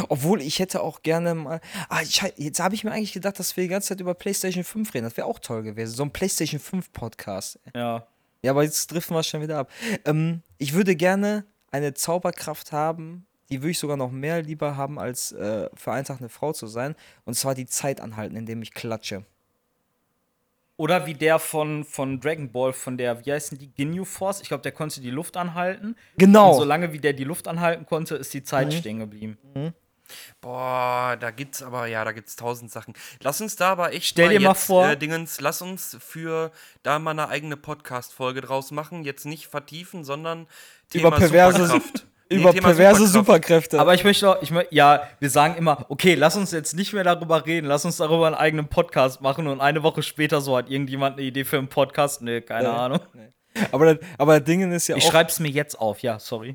Obwohl, ich hätte auch gerne mal. Ah, jetzt habe ich mir eigentlich gedacht, dass wir die ganze Zeit über PlayStation 5 reden. Das wäre auch toll gewesen. So ein PlayStation 5 Podcast. Ja. Ja, aber jetzt driften wir schon wieder ab. Ähm, ich würde gerne eine Zauberkraft haben, die würde ich sogar noch mehr lieber haben, als äh, für einen Tag eine Frau zu sein. Und zwar die Zeit anhalten, indem ich klatsche. Oder wie der von, von Dragon Ball, von der, wie heißen die, Ginyu Force? Ich glaube, der konnte die Luft anhalten. Genau. Und solange wie der die Luft anhalten konnte, ist die Zeit stehen geblieben. Boah, da gibt's aber, ja, da gibt's tausend Sachen. Lass uns da aber echt Stell dir mal jetzt, vor- Äh, Dingens, lass uns für da mal eine eigene Podcast-Folge draus machen. Jetzt nicht vertiefen, sondern Über perverse- Superkraft. Über Thema perverse Superkraft. Superkräfte. Aber ich möchte auch, ich möchte, ja, wir sagen immer, okay, lass uns jetzt nicht mehr darüber reden, lass uns darüber einen eigenen Podcast machen und eine Woche später so hat irgendjemand eine Idee für einen Podcast. Nee, keine Nee. Ahnung. aber, das, aber das Ding ist ja Ich auch. schreib's mir jetzt auf, ja, sorry.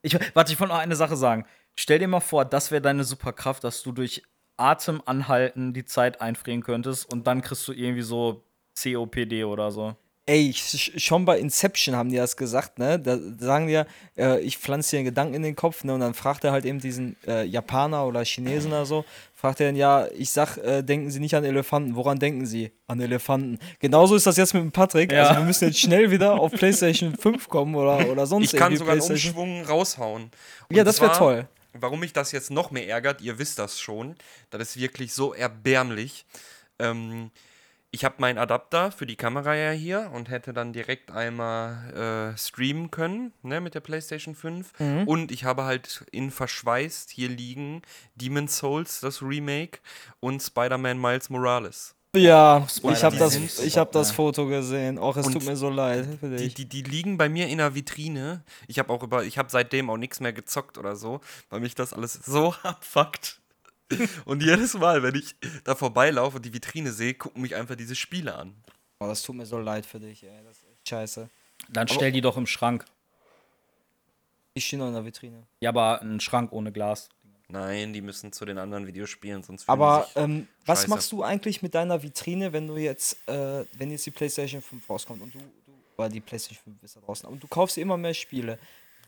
Ich, warte, ich wollte noch eine Sache sagen. Stell dir mal vor, das wäre deine Superkraft, dass du durch Atem anhalten die Zeit einfrieren könntest und dann kriegst du irgendwie so COPD oder so. Ey, sch- schon bei Inception haben die das gesagt, ne? Da sagen die ja, äh, ich pflanze dir einen Gedanken in den Kopf, ne? Und dann fragt er halt eben diesen äh, Japaner oder Chinesen oder so, fragt er dann, ja, ich sag, äh, denken Sie nicht an Elefanten. Woran denken Sie? An Elefanten. Genauso ist das jetzt mit dem Patrick. Ja. Also wir müssen jetzt schnell wieder auf PlayStation 5 kommen oder, oder sonst Ich kann irgendwie sogar einen. Umschwung raushauen. Und Ja, das wär zwar, toll. Warum mich das jetzt noch mehr ärgert, ihr wisst das schon. Das ist wirklich so erbärmlich. Ähm, ich habe meinen Adapter für die Kamera ja hier und hätte dann direkt einmal äh, streamen können, ne, mit der PlayStation 5. Mhm. Und ich habe halt in verschweißt hier liegen Demon's Souls, das Remake, und Spider-Man Miles Morales. Ja, ich Spider-Man habe das, ich hab das. Foto gesehen. Auch es Und tut mir so leid für Die, dich. die, die liegen bei mir in der Vitrine. Ich habe auch über, ich habe seitdem auch nichts mehr gezockt oder so, weil mich das alles so abfuckt. Und jedes Mal, wenn ich da vorbeilaufe und die Vitrine sehe, gucken mich einfach diese Spiele an. Oh, das tut mir so leid für dich, ey. Das ist echt scheiße. Dann stell die doch im Schrank. Ich stehe noch in der Vitrine. Ja, aber ein Schrank ohne Glas. Nein, die müssen zu den anderen Videospielen, sonst Aber ähm, was machst du eigentlich mit deiner Vitrine, wenn du jetzt, äh, wenn jetzt die PlayStation 5 rauskommt und du, du oder die PlayStation 5 ist da draußen, und du kaufst immer mehr Spiele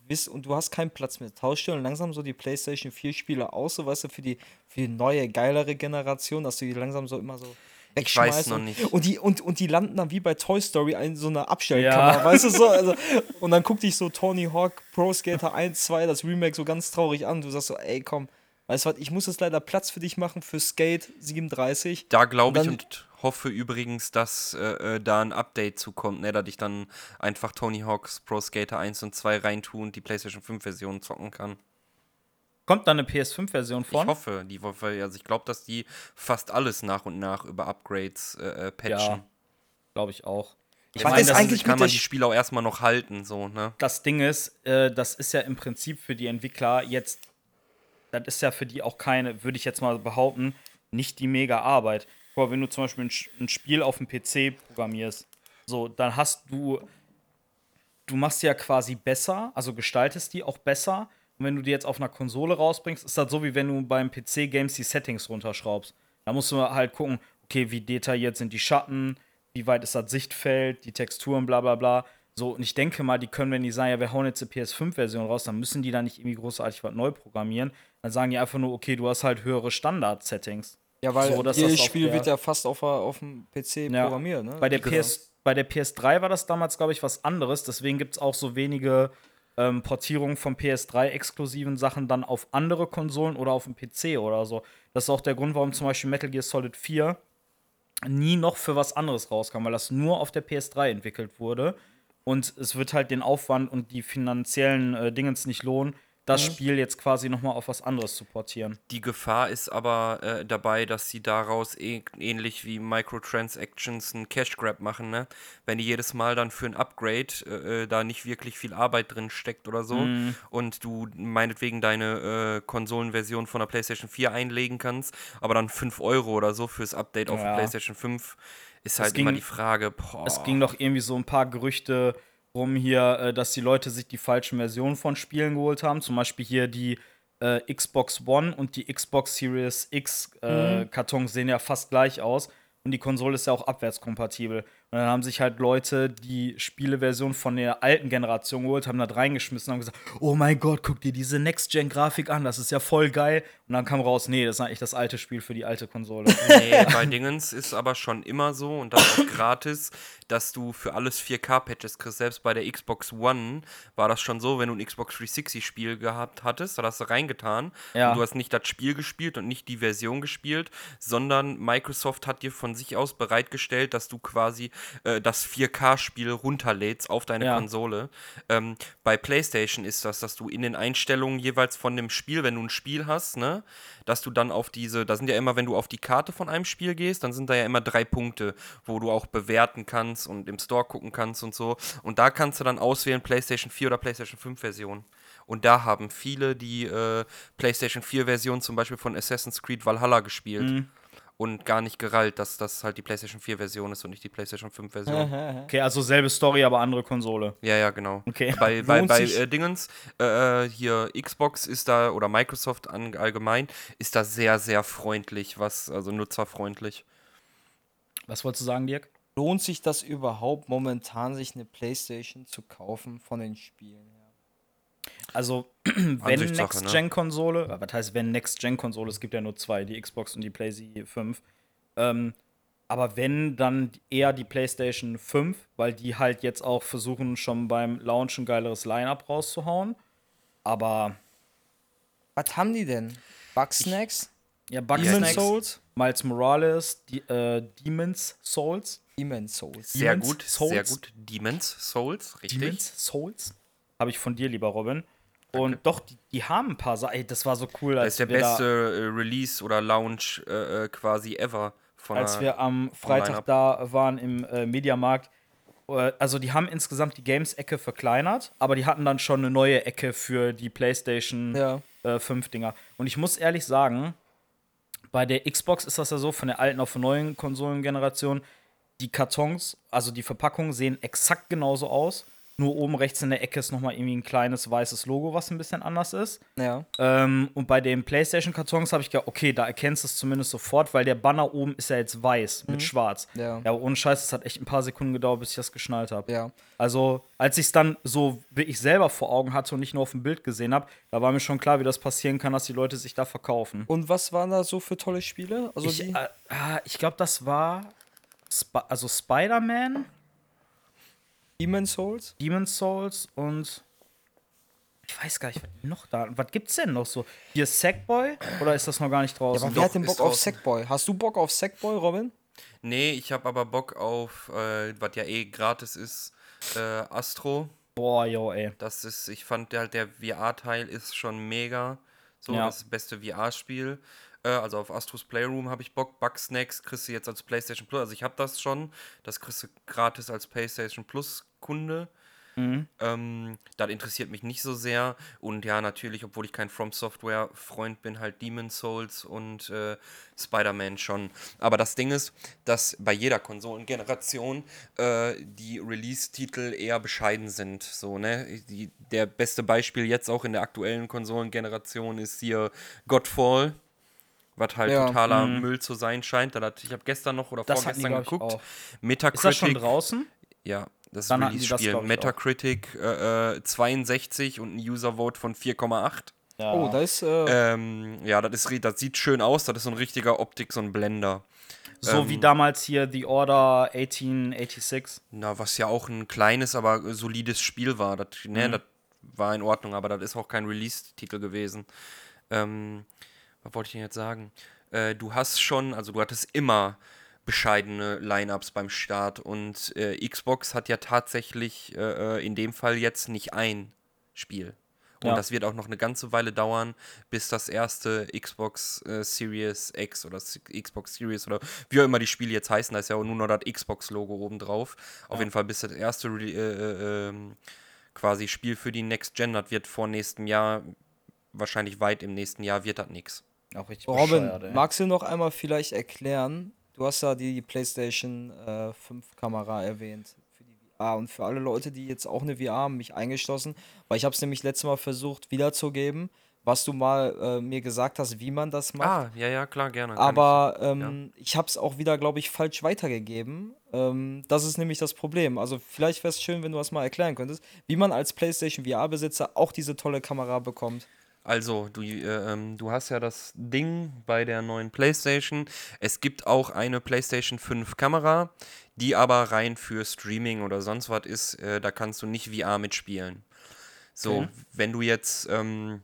bist, und du hast keinen Platz mehr, tauschst du langsam so die PlayStation 4 Spiele aus, so weißt du, für die, für die neue, geilere Generation, dass du die langsam so immer so Ich weiß noch und- nicht. Und die, und, und die landen dann wie bei Toy Story in so einer Abstellkammer, Ja. weißt du so? Also, und dann guckt dich so Tony Hawk Pro Skater 1, 2, das Remake so ganz traurig an. Du sagst so, ey komm, weißt du was, ich muss jetzt leider Platz für dich machen für Skate 37. Da glaube ich und hoffe übrigens, dass äh, äh, da ein Update zukommt, ne, dass ich dann einfach Tony Hawk's Pro Skater 1 und 2 reintue und die PlayStation 5 Version zocken kann. Kommt da eine PS5-Version Ich von? hoffe, die also ich glaube, dass die fast alles nach und nach über Upgrades äh, äh, patchen. Ja, glaube ich auch. Ich meine, das, eigentlich kann man die Spiele auch erstmal noch halten, so, ne? das Ding ist, äh, das ist ja im Prinzip für die Entwickler jetzt, das ist ja für die auch keine, würde ich jetzt mal behaupten, nicht die mega Arbeit. Guck wenn du zum Beispiel ein, ein Spiel auf dem PC programmierst, so, dann hast du, du machst ja quasi besser, also gestaltest die auch besser. Und wenn du die jetzt auf einer Konsole rausbringst, ist das so, wie wenn du beim PC-Games die Settings runterschraubst. Da musst du halt gucken, okay, wie detailliert sind die Schatten, wie weit ist das Sichtfeld, die Texturen, bla bla bla. So, und ich denke mal, die können, wenn die sagen, ja, wir hauen jetzt eine PS5-Version raus, dann müssen die da nicht irgendwie großartig was neu programmieren. Dann sagen die einfach nur, okay, du hast halt höhere Standard-Settings. Ja, weil So, jedes Spiel der- wird ja fast auf, auf dem PC Ja. programmiert, ne? Bei der, Genau. PS, bei der PS3 war das damals, glaube ich, was anderes. Deswegen gibt es auch so wenige ähm, Portierungen von PS3-exklusiven Sachen dann auf andere Konsolen oder auf dem PC oder so. Das ist auch der Grund, warum zum Beispiel Metal Gear Solid 4 nie noch für was anderes rauskam, weil das nur auf der PS3 entwickelt wurde. Und es wird halt den Aufwand und die finanziellen äh, Dingens nicht lohnen, das Spiel jetzt quasi noch mal auf was anderes zu portieren. Die Gefahr ist aber äh, dabei, dass sie daraus eh, ähnlich wie Microtransactions einen Cash Grab machen, ne? Wenn die jedes Mal dann für ein Upgrade äh, äh, da nicht wirklich viel Arbeit drin steckt oder so Mhm. und du meinetwegen deine äh, Konsolenversion von der PlayStation 4 einlegen kannst, aber dann 5 Euro oder so fürs Update auf Ja. der PlayStation 5 ist halt ging- immer die Frage, boah. Es ging doch irgendwie so ein paar Gerüchte rum hier, äh, dass die Leute sich die falschen Versionen von Spielen geholt haben. Zum Beispiel hier die äh, Xbox One und die Xbox Series X äh, Kartons sehen ja fast gleich aus. Und die Konsole ist ja auch abwärtskompatibel. Und dann haben sich halt Leute die Spieleversion von der alten Generation geholt, haben das reingeschmissen und haben gesagt, oh mein Gott, guck dir diese Next-Gen-Grafik an, das ist ja voll geil. Und dann kam raus, nee, das ist eigentlich das alte Spiel für die alte Konsole. Nee, bei Dingens ist aber schon immer so und das auch gratis, dass du für alles 4K-Patches kriegst. Selbst bei der Xbox One war das schon so, wenn du ein Xbox 360-Spiel gehabt hattest, da hast du reingetan Ja. und du hast nicht das Spiel gespielt und nicht die Version gespielt, sondern Microsoft hat dir von sich aus bereitgestellt, dass du quasi äh, das 4K-Spiel runterlädst auf deine Ja. Konsole. Ähm, bei PlayStation ist das, dass du in den Einstellungen jeweils von dem Spiel, wenn du ein Spiel hast, ne, dass du dann auf diese, da sind ja immer, wenn du auf die Karte von einem Spiel gehst, dann sind da ja immer drei Punkte, wo du auch bewerten kannst und im Store gucken kannst und so. Und da kannst du dann auswählen PlayStation 4 oder PlayStation 5 Version. Und da haben viele die äh, PlayStation 4 Version zum Beispiel von Assassin's Creed Valhalla gespielt. Mhm. Und gar nicht gerallt, dass das halt die PlayStation 4 Version ist und nicht die PlayStation 5 Version. Okay, also selbe Story, aber andere Konsole. Ja, ja, genau. Okay. Bei, bei, bei äh, Dingens, äh, hier Xbox ist da, oder Microsoft an, allgemein, ist da sehr, sehr freundlich, was, also nutzerfreundlich. Was wolltest du sagen, Dirk? Lohnt sich das überhaupt momentan, sich eine Playstation zu kaufen von den Spielen her? Also, wenn ne? Next-Gen-Konsole, äh, was heißt wenn Next-Gen-Konsole? Es gibt ja nur zwei, die Xbox und die PlayStation 5. Ähm, aber wenn, dann eher die PlayStation 5, weil die halt jetzt auch versuchen, schon beim Launch ein geileres Line-Up rauszuhauen. Aber Was haben die denn? Bugsnacks? ja, Demon's Bugsnacks, Souls? Miles Morales, die, äh, Demon's Souls. Demon's Souls. Sehr Demon's gut, Souls? sehr gut. Demon's Souls, richtig. Demon's Souls? Habe ich von dir, lieber Robin. Und doch, die, die haben ein paar Sachen. Ey, das war so cool, Das ist der wir da- beste äh, Release oder Launch äh, äh, quasi ever von als wir am Freitag da waren im äh, Mediamarkt. Äh, Also die haben insgesamt die Games-Ecke verkleinert, aber die hatten dann schon eine neue Ecke für die PlayStation Ja. äh, 5 Dinger. Und ich muss ehrlich sagen, bei der Xbox ist das ja so, von der alten auf die neuen Konsolengeneration, die Kartons, also die Verpackungen sehen exakt genauso aus. Nur oben rechts in der Ecke ist nochmal irgendwie ein kleines weißes Logo, was ein bisschen anders ist. Ja. Ähm, und bei den PlayStation-Kartons habe ich gedacht, okay, da erkennst du es zumindest sofort, weil der Banner oben ist ja jetzt weiß mit schwarz. Mhm. Ja. ja, ohne Scheiß, es hat echt ein paar Sekunden gedauert, bis ich das geschnallt habe. Ja. Also, als ich es dann so wirklich selber vor Augen hatte und nicht nur auf dem Bild gesehen habe, da war mir schon klar, wie das passieren kann, dass die Leute sich da verkaufen. Und was waren da so für tolle Spiele? Also ich äh, ah, ich glaube, das war Sp also Spider-Man, Demon's Souls? Demon's Souls und ich weiß gar nicht, was noch da. Was gibt's denn noch so? Hier Sackboy? Oder ist das noch gar nicht draußen? Aber wer hat denn Bock auf draußen. Sackboy? Hast du Bock auf Sackboy, Robin? Nee, ich habe aber Bock auf, äh, was ja eh gratis ist, äh, Astro. Boah, yo, ey. Das ist, ich fand halt der VR-Teil ist schon mega. So, Ja. das beste VR-Spiel. Äh, also auf Astros Playroom habe ich Bock. Bugsnacks kriegst du jetzt als PlayStation Plus. Also ich habe das schon. Das kriegst du gratis als PlayStation Plus-Kunde. Mhm. Ähm, das interessiert mich nicht so sehr. Und ja, natürlich, obwohl ich kein From Software-Freund bin, halt Demon's Souls und äh, Spider-Man schon. Aber das Ding ist, dass bei jeder Konsolengeneration äh, die Release-Titel eher bescheiden sind. So, ne? Die, der beste Beispiel jetzt auch in der aktuellen Konsolengeneration ist hier Godfall. Was halt Ja, totaler Müll zu sein scheint. Da hat, ich habe gestern noch oder Mhm. Das die, vorgestern ich, geguckt. Metacritic. Ist das schon draußen? Ja, das ist Dann die das, Release-Spiel. auch. Metacritic äh, äh, 62 und ein User-Vote von 4,8. Ja. Oh, da ist. Äh, Ähm, ja, das, ist, das sieht schön aus. Das ist so ein richtiger Optik, so ein Blender. so ähm, wie damals hier The Order 1886. Na, was ja auch ein kleines, aber äh, solides Spiel war. Das, ne, Mhm. das war in Ordnung, aber das ist auch kein Release-Titel gewesen. Ähm, was wollte ich denn jetzt sagen? Äh, du hast schon, also du hattest immer bescheidene Lineups beim Start und äh, Xbox hat ja tatsächlich äh, äh, in dem Fall jetzt nicht ein Spiel. Und Ja. das wird auch noch eine ganze Weile dauern, bis das erste Xbox äh, Series X oder S- Xbox Series oder wie auch immer die Spiele jetzt heißen, da ist ja auch nur noch das Xbox-Logo oben drauf. Auf jeden Fall bis das erste äh, äh, ähm, quasi Spiel für die Next Gen, das wird vor nächstem Jahr, wahrscheinlich weit im nächsten Jahr, wird das nix. Auch richtig Robin, bescheuert, ey. magst du noch einmal vielleicht erklären? Du hast ja die PlayStation äh, 5 Kamera erwähnt für die VR und für alle Leute, die jetzt auch eine VR haben, mich eingeschlossen, weil ich habe es nämlich letztes Mal versucht wiederzugeben, was du mal äh, mir gesagt hast, wie man das macht. Ah, ja, ja, klar, gerne. Aber ähm, ich habe es auch wieder, glaube ich, falsch weitergegeben. Ähm, das ist nämlich das Problem. Also vielleicht wäre es schön, wenn du das mal erklären könntest, wie man als PlayStation VR-Besitzer auch diese tolle Kamera bekommt. Also, du, äh, ähm, du hast ja das Ding bei der neuen PlayStation. Es gibt auch eine PlayStation 5 Kamera, die aber rein für Streaming oder sonst was ist. Äh, da kannst du nicht VR mitspielen. So, wenn du jetzt. Ähm,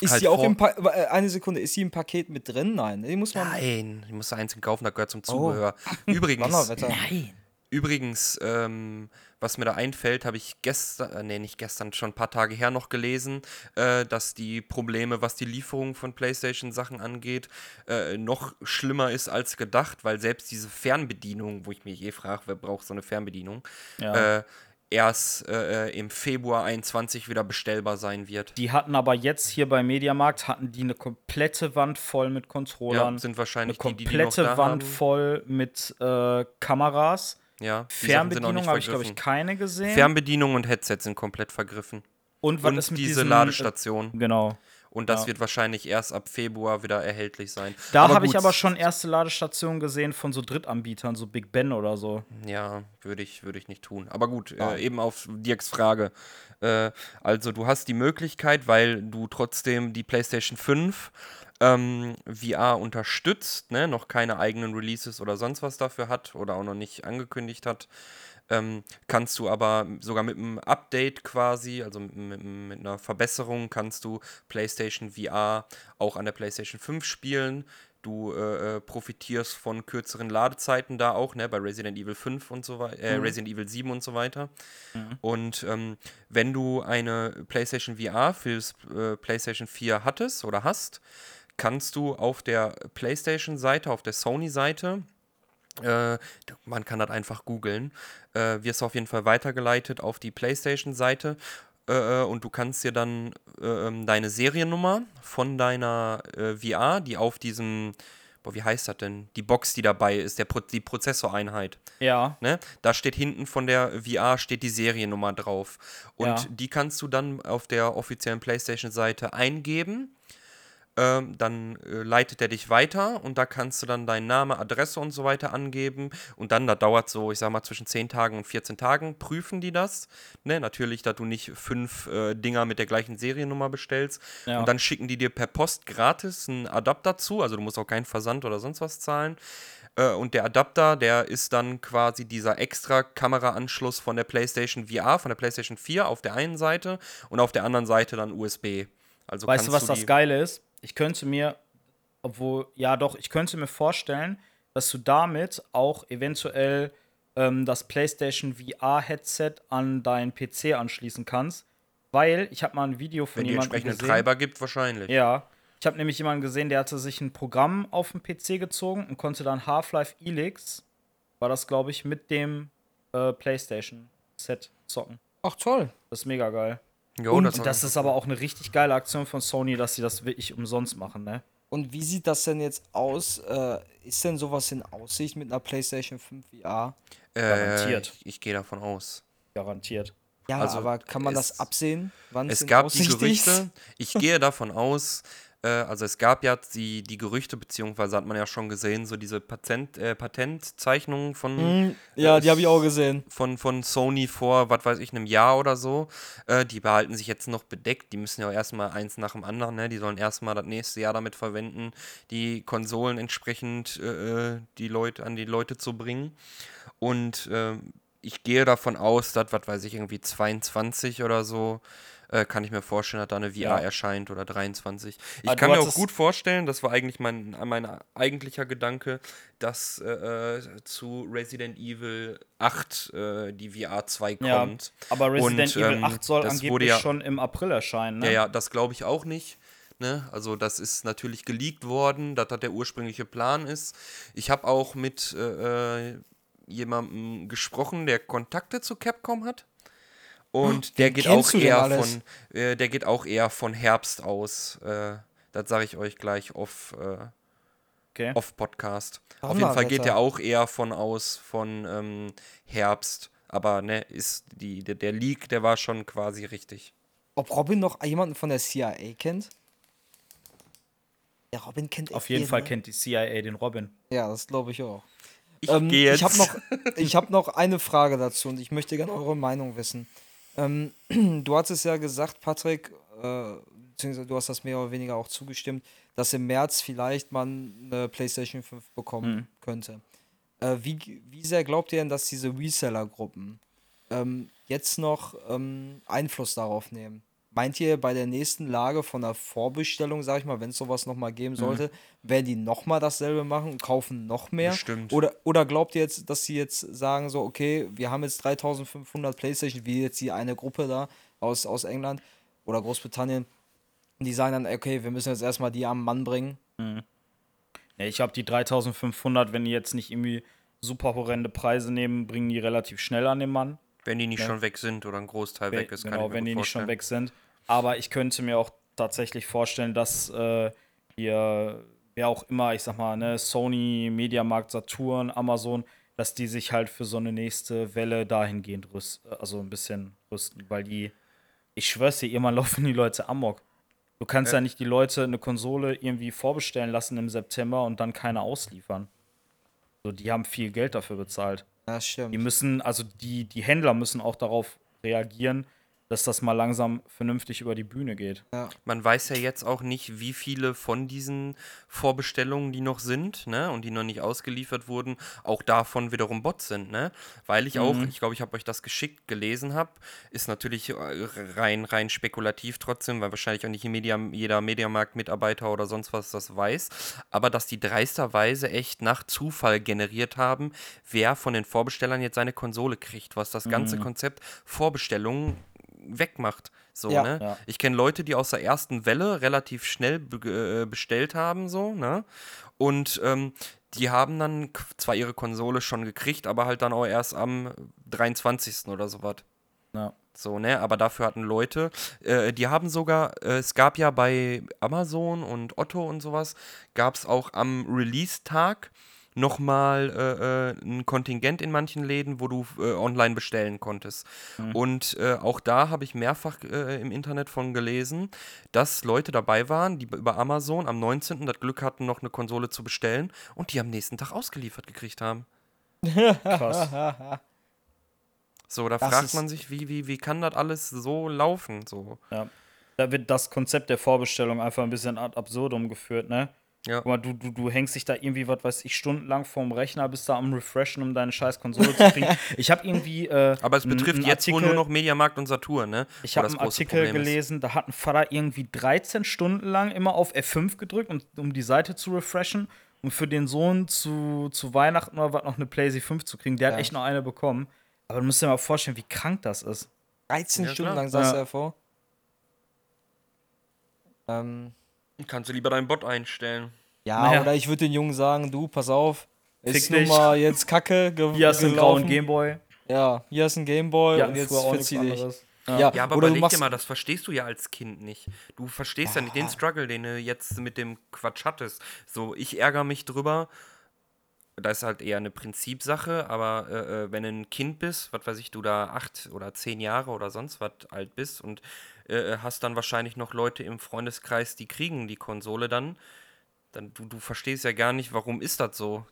Ist halt die auch im pa äh, eine Sekunde, ist die im Paket mit drin? Nein, die muss man. Nein, ich muss einzeln kaufen, das gehört zum Zubehör. Übrigens, Donnerwetter. Nein. Übrigens, ähm, was mir da einfällt, habe ich gestern, äh, nee, nicht gestern, schon ein paar Tage her noch gelesen, äh, dass die Probleme, was die Lieferung von PlayStation-Sachen angeht, äh, noch schlimmer ist als gedacht, weil selbst diese Fernbedienung, wo ich mich eh frage, wer braucht so eine Fernbedienung, Ja. äh, erst äh, im Februar 21 wieder bestellbar sein wird. Die hatten aber jetzt hier bei Mediamarkt hatten die eine komplette Wand voll mit Controllern. Ja, sind eine wahrscheinlich die, die, die komplette da Wand haben. voll mit Kameras. Ja, Fernbedienung habe ich, glaube ich, keine gesehen. Fernbedienung und Headset sind komplett vergriffen. und was Und ist mit diese diesem, Ladestation. Äh, genau. Und das Ja. wird wahrscheinlich erst ab Februar wieder erhältlich sein. Da habe ich aber schon erste Ladestationen gesehen von so Drittanbietern, so Big Ben oder so. Ja, würde ich, würde ich nicht tun. Aber gut, äh, eben auf Dirks Frage. Äh, also du hast die Möglichkeit, weil du trotzdem die PlayStation 5 ähm, VR unterstützt, ne? noch keine eigenen Releases oder sonst was dafür hat oder auch noch nicht angekündigt hat, ähm, kannst du aber sogar mit einem Update quasi, also mit, mit, mit einer Verbesserung, kannst du PlayStation VR auch an der PlayStation 5 spielen. Du äh, äh, profitierst von kürzeren Ladezeiten da auch, ne, bei Resident Evil 5 und so weiter, äh, Resident Evil 7 und so weiter. Und ähm, wenn du eine PlayStation VR fürs äh, PlayStation 4 hattest oder hast, kannst du auf der PlayStation-Seite, auf der Sony-Seite, äh, man kann das einfach googeln, äh, wirst du auf jeden Fall weitergeleitet auf die PlayStation-Seite äh, und du kannst dir dann äh, ähm, deine Seriennummer von deiner äh, VR, die auf diesem, wie heißt das denn? Die Box, die dabei ist, der Pro die Prozessoreinheit. Ja. Ne? Da steht hinten von der VR steht die Seriennummer drauf. Und Ja. die kannst du dann auf der offiziellen PlayStation-Seite eingeben. Ähm, dann äh, leitet er dich weiter und da kannst du dann deinen Name, Adresse und so weiter angeben. Und dann, da dauert so, ich sag mal, zwischen 10 Tagen und 14 Tagen, prüfen die das. Ne? Natürlich, dass du nicht fünf äh, Dinger mit der gleichen Seriennummer bestellst. Ja. Und dann schicken die dir per Post gratis einen Adapter zu. Also du musst auch keinen Versand oder sonst was zahlen. Äh, Und der Adapter, der ist dann quasi dieser extra Kameraanschluss von der PlayStation VR, von der PlayStation 4 auf der einen Seite und auf der anderen Seite dann USB. Also Weißt du, was das Geile ist? Ich könnte mir, obwohl, ja doch, ich könnte mir vorstellen, dass du damit auch eventuell ähm, das PlayStation VR-Headset an deinen PC anschließen kannst. Weil ich habe mal ein Video von Wenn die jemandem entsprechenden gesehen. Treiber gibt, wahrscheinlich. Ja. Ich habe nämlich jemanden gesehen, der hatte sich ein Programm auf den PC gezogen und konnte dann Half-Life Elix, war das, glaube ich, mit dem äh, PlayStation-Set zocken. Ach toll. Das ist mega geil. Jo, und das das, ist aber auch eine richtig geile Aktion von Sony, dass sie das wirklich umsonst machen, ne? Und wie sieht das denn jetzt aus? Äh, ist denn sowas in Aussicht mit einer PlayStation 5 VR? Garantiert. Äh, ich ich gehe davon aus. Garantiert. Ja, Also, aber kann man das es- absehen? Wann Es gab die Aussicht ist? Gerüchte, ich gehe davon aus, äh, also es gab ja die, die Gerüchte, beziehungsweise hat man ja schon gesehen, so diese Patent, äh, Patentzeichnungen von, Hm, Ja, die habe ich auch gesehen. von, von Sony vor, was weiß ich, einem Jahr oder so. Äh, die behalten sich jetzt noch bedeckt. Die müssen ja auch erstmal eins nach dem anderen, ne? Die sollen erstmal das nächste Jahr damit verwenden, die Konsolen entsprechend äh, die Leute, an die Leute zu bringen. Und ähm, ich gehe davon aus, dass, was weiß ich, irgendwie 22 oder so, äh, kann ich mir vorstellen, dass da eine VR Ja. erscheint oder 23. Ich du kann mir auch gut vorstellen, das war eigentlich mein, mein eigentlicher Gedanke, dass äh, äh, zu Resident Evil 8 äh, die VR 2 Ja, kommt. aber Resident Und, Evil ähm, 8 soll angeblich wurde ja- schon im April erscheinen, ne? Ja, ja, das glaube ich auch nicht. Ne? Also das ist natürlich geleakt worden, dass das der ursprüngliche Plan ist. Ich habe auch mit äh, äh, jemandem gesprochen, der Kontakte zu Capcom hat. Und der wen geht auch eher alles? von, äh, der geht auch eher von Herbst aus. Äh, das sage ich euch gleich off, äh, Okay. off Podcast. Auf jeden Fall geht der auch eher von aus von ähm, Herbst. Aber ne, ist die, der, der Leak, der war schon quasi richtig. Ob Robin noch jemanden von der CIA kennt? Ja, Robin kennt Auf jeden jeden, Fall ne? kennt die CIA den Robin. Ja, das glaube ich auch. Ich Ähm, ich habe noch, ich hab noch eine Frage dazu und ich möchte gerne eure Meinung wissen. Ähm, du hattest ja gesagt, Patrick, äh, beziehungsweise du hast das mehr oder weniger auch zugestimmt, dass im März vielleicht man eine PlayStation 5 bekommen könnte. Äh, wie, wie sehr glaubt ihr denn, dass diese Reseller-Gruppen ähm, jetzt noch ähm, Einfluss darauf nehmen? Meint ihr bei der nächsten Lage von der Vorbestellung, sag ich mal, wenn es sowas nochmal geben Mhm. sollte, werden die nochmal dasselbe machen und kaufen noch mehr? Bestimmt. Oder, oder glaubt ihr jetzt, dass sie jetzt sagen so, okay, wir haben jetzt 3500 Playstation, wie jetzt die eine Gruppe da aus, aus England oder Großbritannien, die sagen dann, okay, wir müssen jetzt erstmal die am Mann bringen. Ja, ich glaube, die 3500, wenn die jetzt nicht irgendwie super horrende Preise nehmen, bringen die relativ schnell an den Mann. Wenn die nicht schon weg sind oder ein Großteil weg ist, kann genau, ich mir wenn gut die nicht schon vorstellen. weg sind. Aber ich könnte mir auch tatsächlich vorstellen, dass äh, hier, wer auch immer, ich sag mal, ne, Sony, Mediamarkt, Saturn, Amazon, dass die sich halt für so eine nächste Welle dahingehend rüsten, also ein bisschen rüsten, weil die, ich schwör's dir, irgendwann laufen die Leute amok. Du kannst ja. nicht die Leute eine Konsole irgendwie vorbestellen lassen im September und dann keine ausliefern. So, die haben viel Geld dafür bezahlt. Ja, stimmt. Die müssen, also die, die Händler müssen auch darauf reagieren, dass das mal langsam vernünftig über die Bühne geht. Man weiß ja jetzt auch nicht, wie viele von diesen Vorbestellungen, die noch sind, ne, und die noch nicht ausgeliefert wurden, auch davon wiederum Bots sind, ne? Weil ich auch, ich glaube, ich habe euch das geschickt gelesen habe, ist natürlich äh, rein rein spekulativ trotzdem, weil wahrscheinlich auch nicht Media, jeder Mediamarkt-Mitarbeiter oder sonst was das weiß, aber dass die dreisterweise echt nach Zufall generiert haben, wer von den Vorbestellern jetzt seine Konsole kriegt, was das ganze Konzept Vorbestellungen wegmacht. So, Ja. ne? Ja. Ich kenne Leute, die aus der ersten Welle relativ schnell be äh, bestellt haben, so, ne? Und ähm, die haben dann zwar ihre Konsole schon gekriegt, aber halt dann auch erst am 23. oder sowas. Ja. So, ne? Aber dafür hatten Leute, äh, die haben sogar, äh, es gab ja bei Amazon und Otto und sowas, gab es auch am Release-Tag nochmal äh, äh, ein Kontingent in manchen Läden, wo du äh, online bestellen konntest. Und äh, auch da habe ich mehrfach äh, im Internet von gelesen, dass Leute dabei waren, die über Amazon am 19. das Glück hatten, noch eine Konsole zu bestellen und die am nächsten Tag ausgeliefert gekriegt haben. Krass. So, da Das fragt man sich, wie, wie, wie kann das alles so laufen? So. ja. Da wird das Konzept der Vorbestellung einfach ein bisschen ad absurdum geführt, ne? Ja. Guck mal, du, du, du hängst dich da irgendwie, was weiß ich, stundenlang vorm Rechner, bist da am Refreshen, um deine scheiß Konsole zu kriegen. Ich habe irgendwie. Äh, Aber es betrifft jetzt wohl Artikel- nur noch Mediamarkt und Saturn, ne? Ich habe einen Artikel Problem ist. gelesen, da hat ein Vater irgendwie 13 Stunden lang immer auf F5 gedrückt, um, um die Seite zu refreshen, um für den Sohn zu, zu Weihnachten oder was noch eine PlayStation 5 zu kriegen. Der Ja. hat echt noch eine bekommen. Aber du musst dir mal vorstellen, wie krank das ist. 13 Ja, Stunden klar. lang saß Ja. er vor. Ähm, Kannst du lieber deinen Bot einstellen. ja, Naja. oder ich würde den Jungen sagen, du, pass auf, ist Fick nun dich. mal jetzt Kacke ge Hier hast du einen grauen Gameboy. Ja, hier hast du einen Gameboy Ja, und jetzt verzieh dich. Ja, Ja, aber oder überleg dir mal, das verstehst du ja als Kind nicht. Du verstehst ja, nicht den Struggle, den du jetzt mit dem Quatsch hattest. So, ich ärgere mich drüber. Da ist halt eher eine Prinzipsache, aber äh, äh, wenn du ein Kind bist, was weiß ich, du da acht oder zehn Jahre oder sonst was alt bist und äh, hast dann wahrscheinlich noch Leute im Freundeskreis, die kriegen die Konsole dann, dann du, du verstehst ja gar nicht, warum ist das so.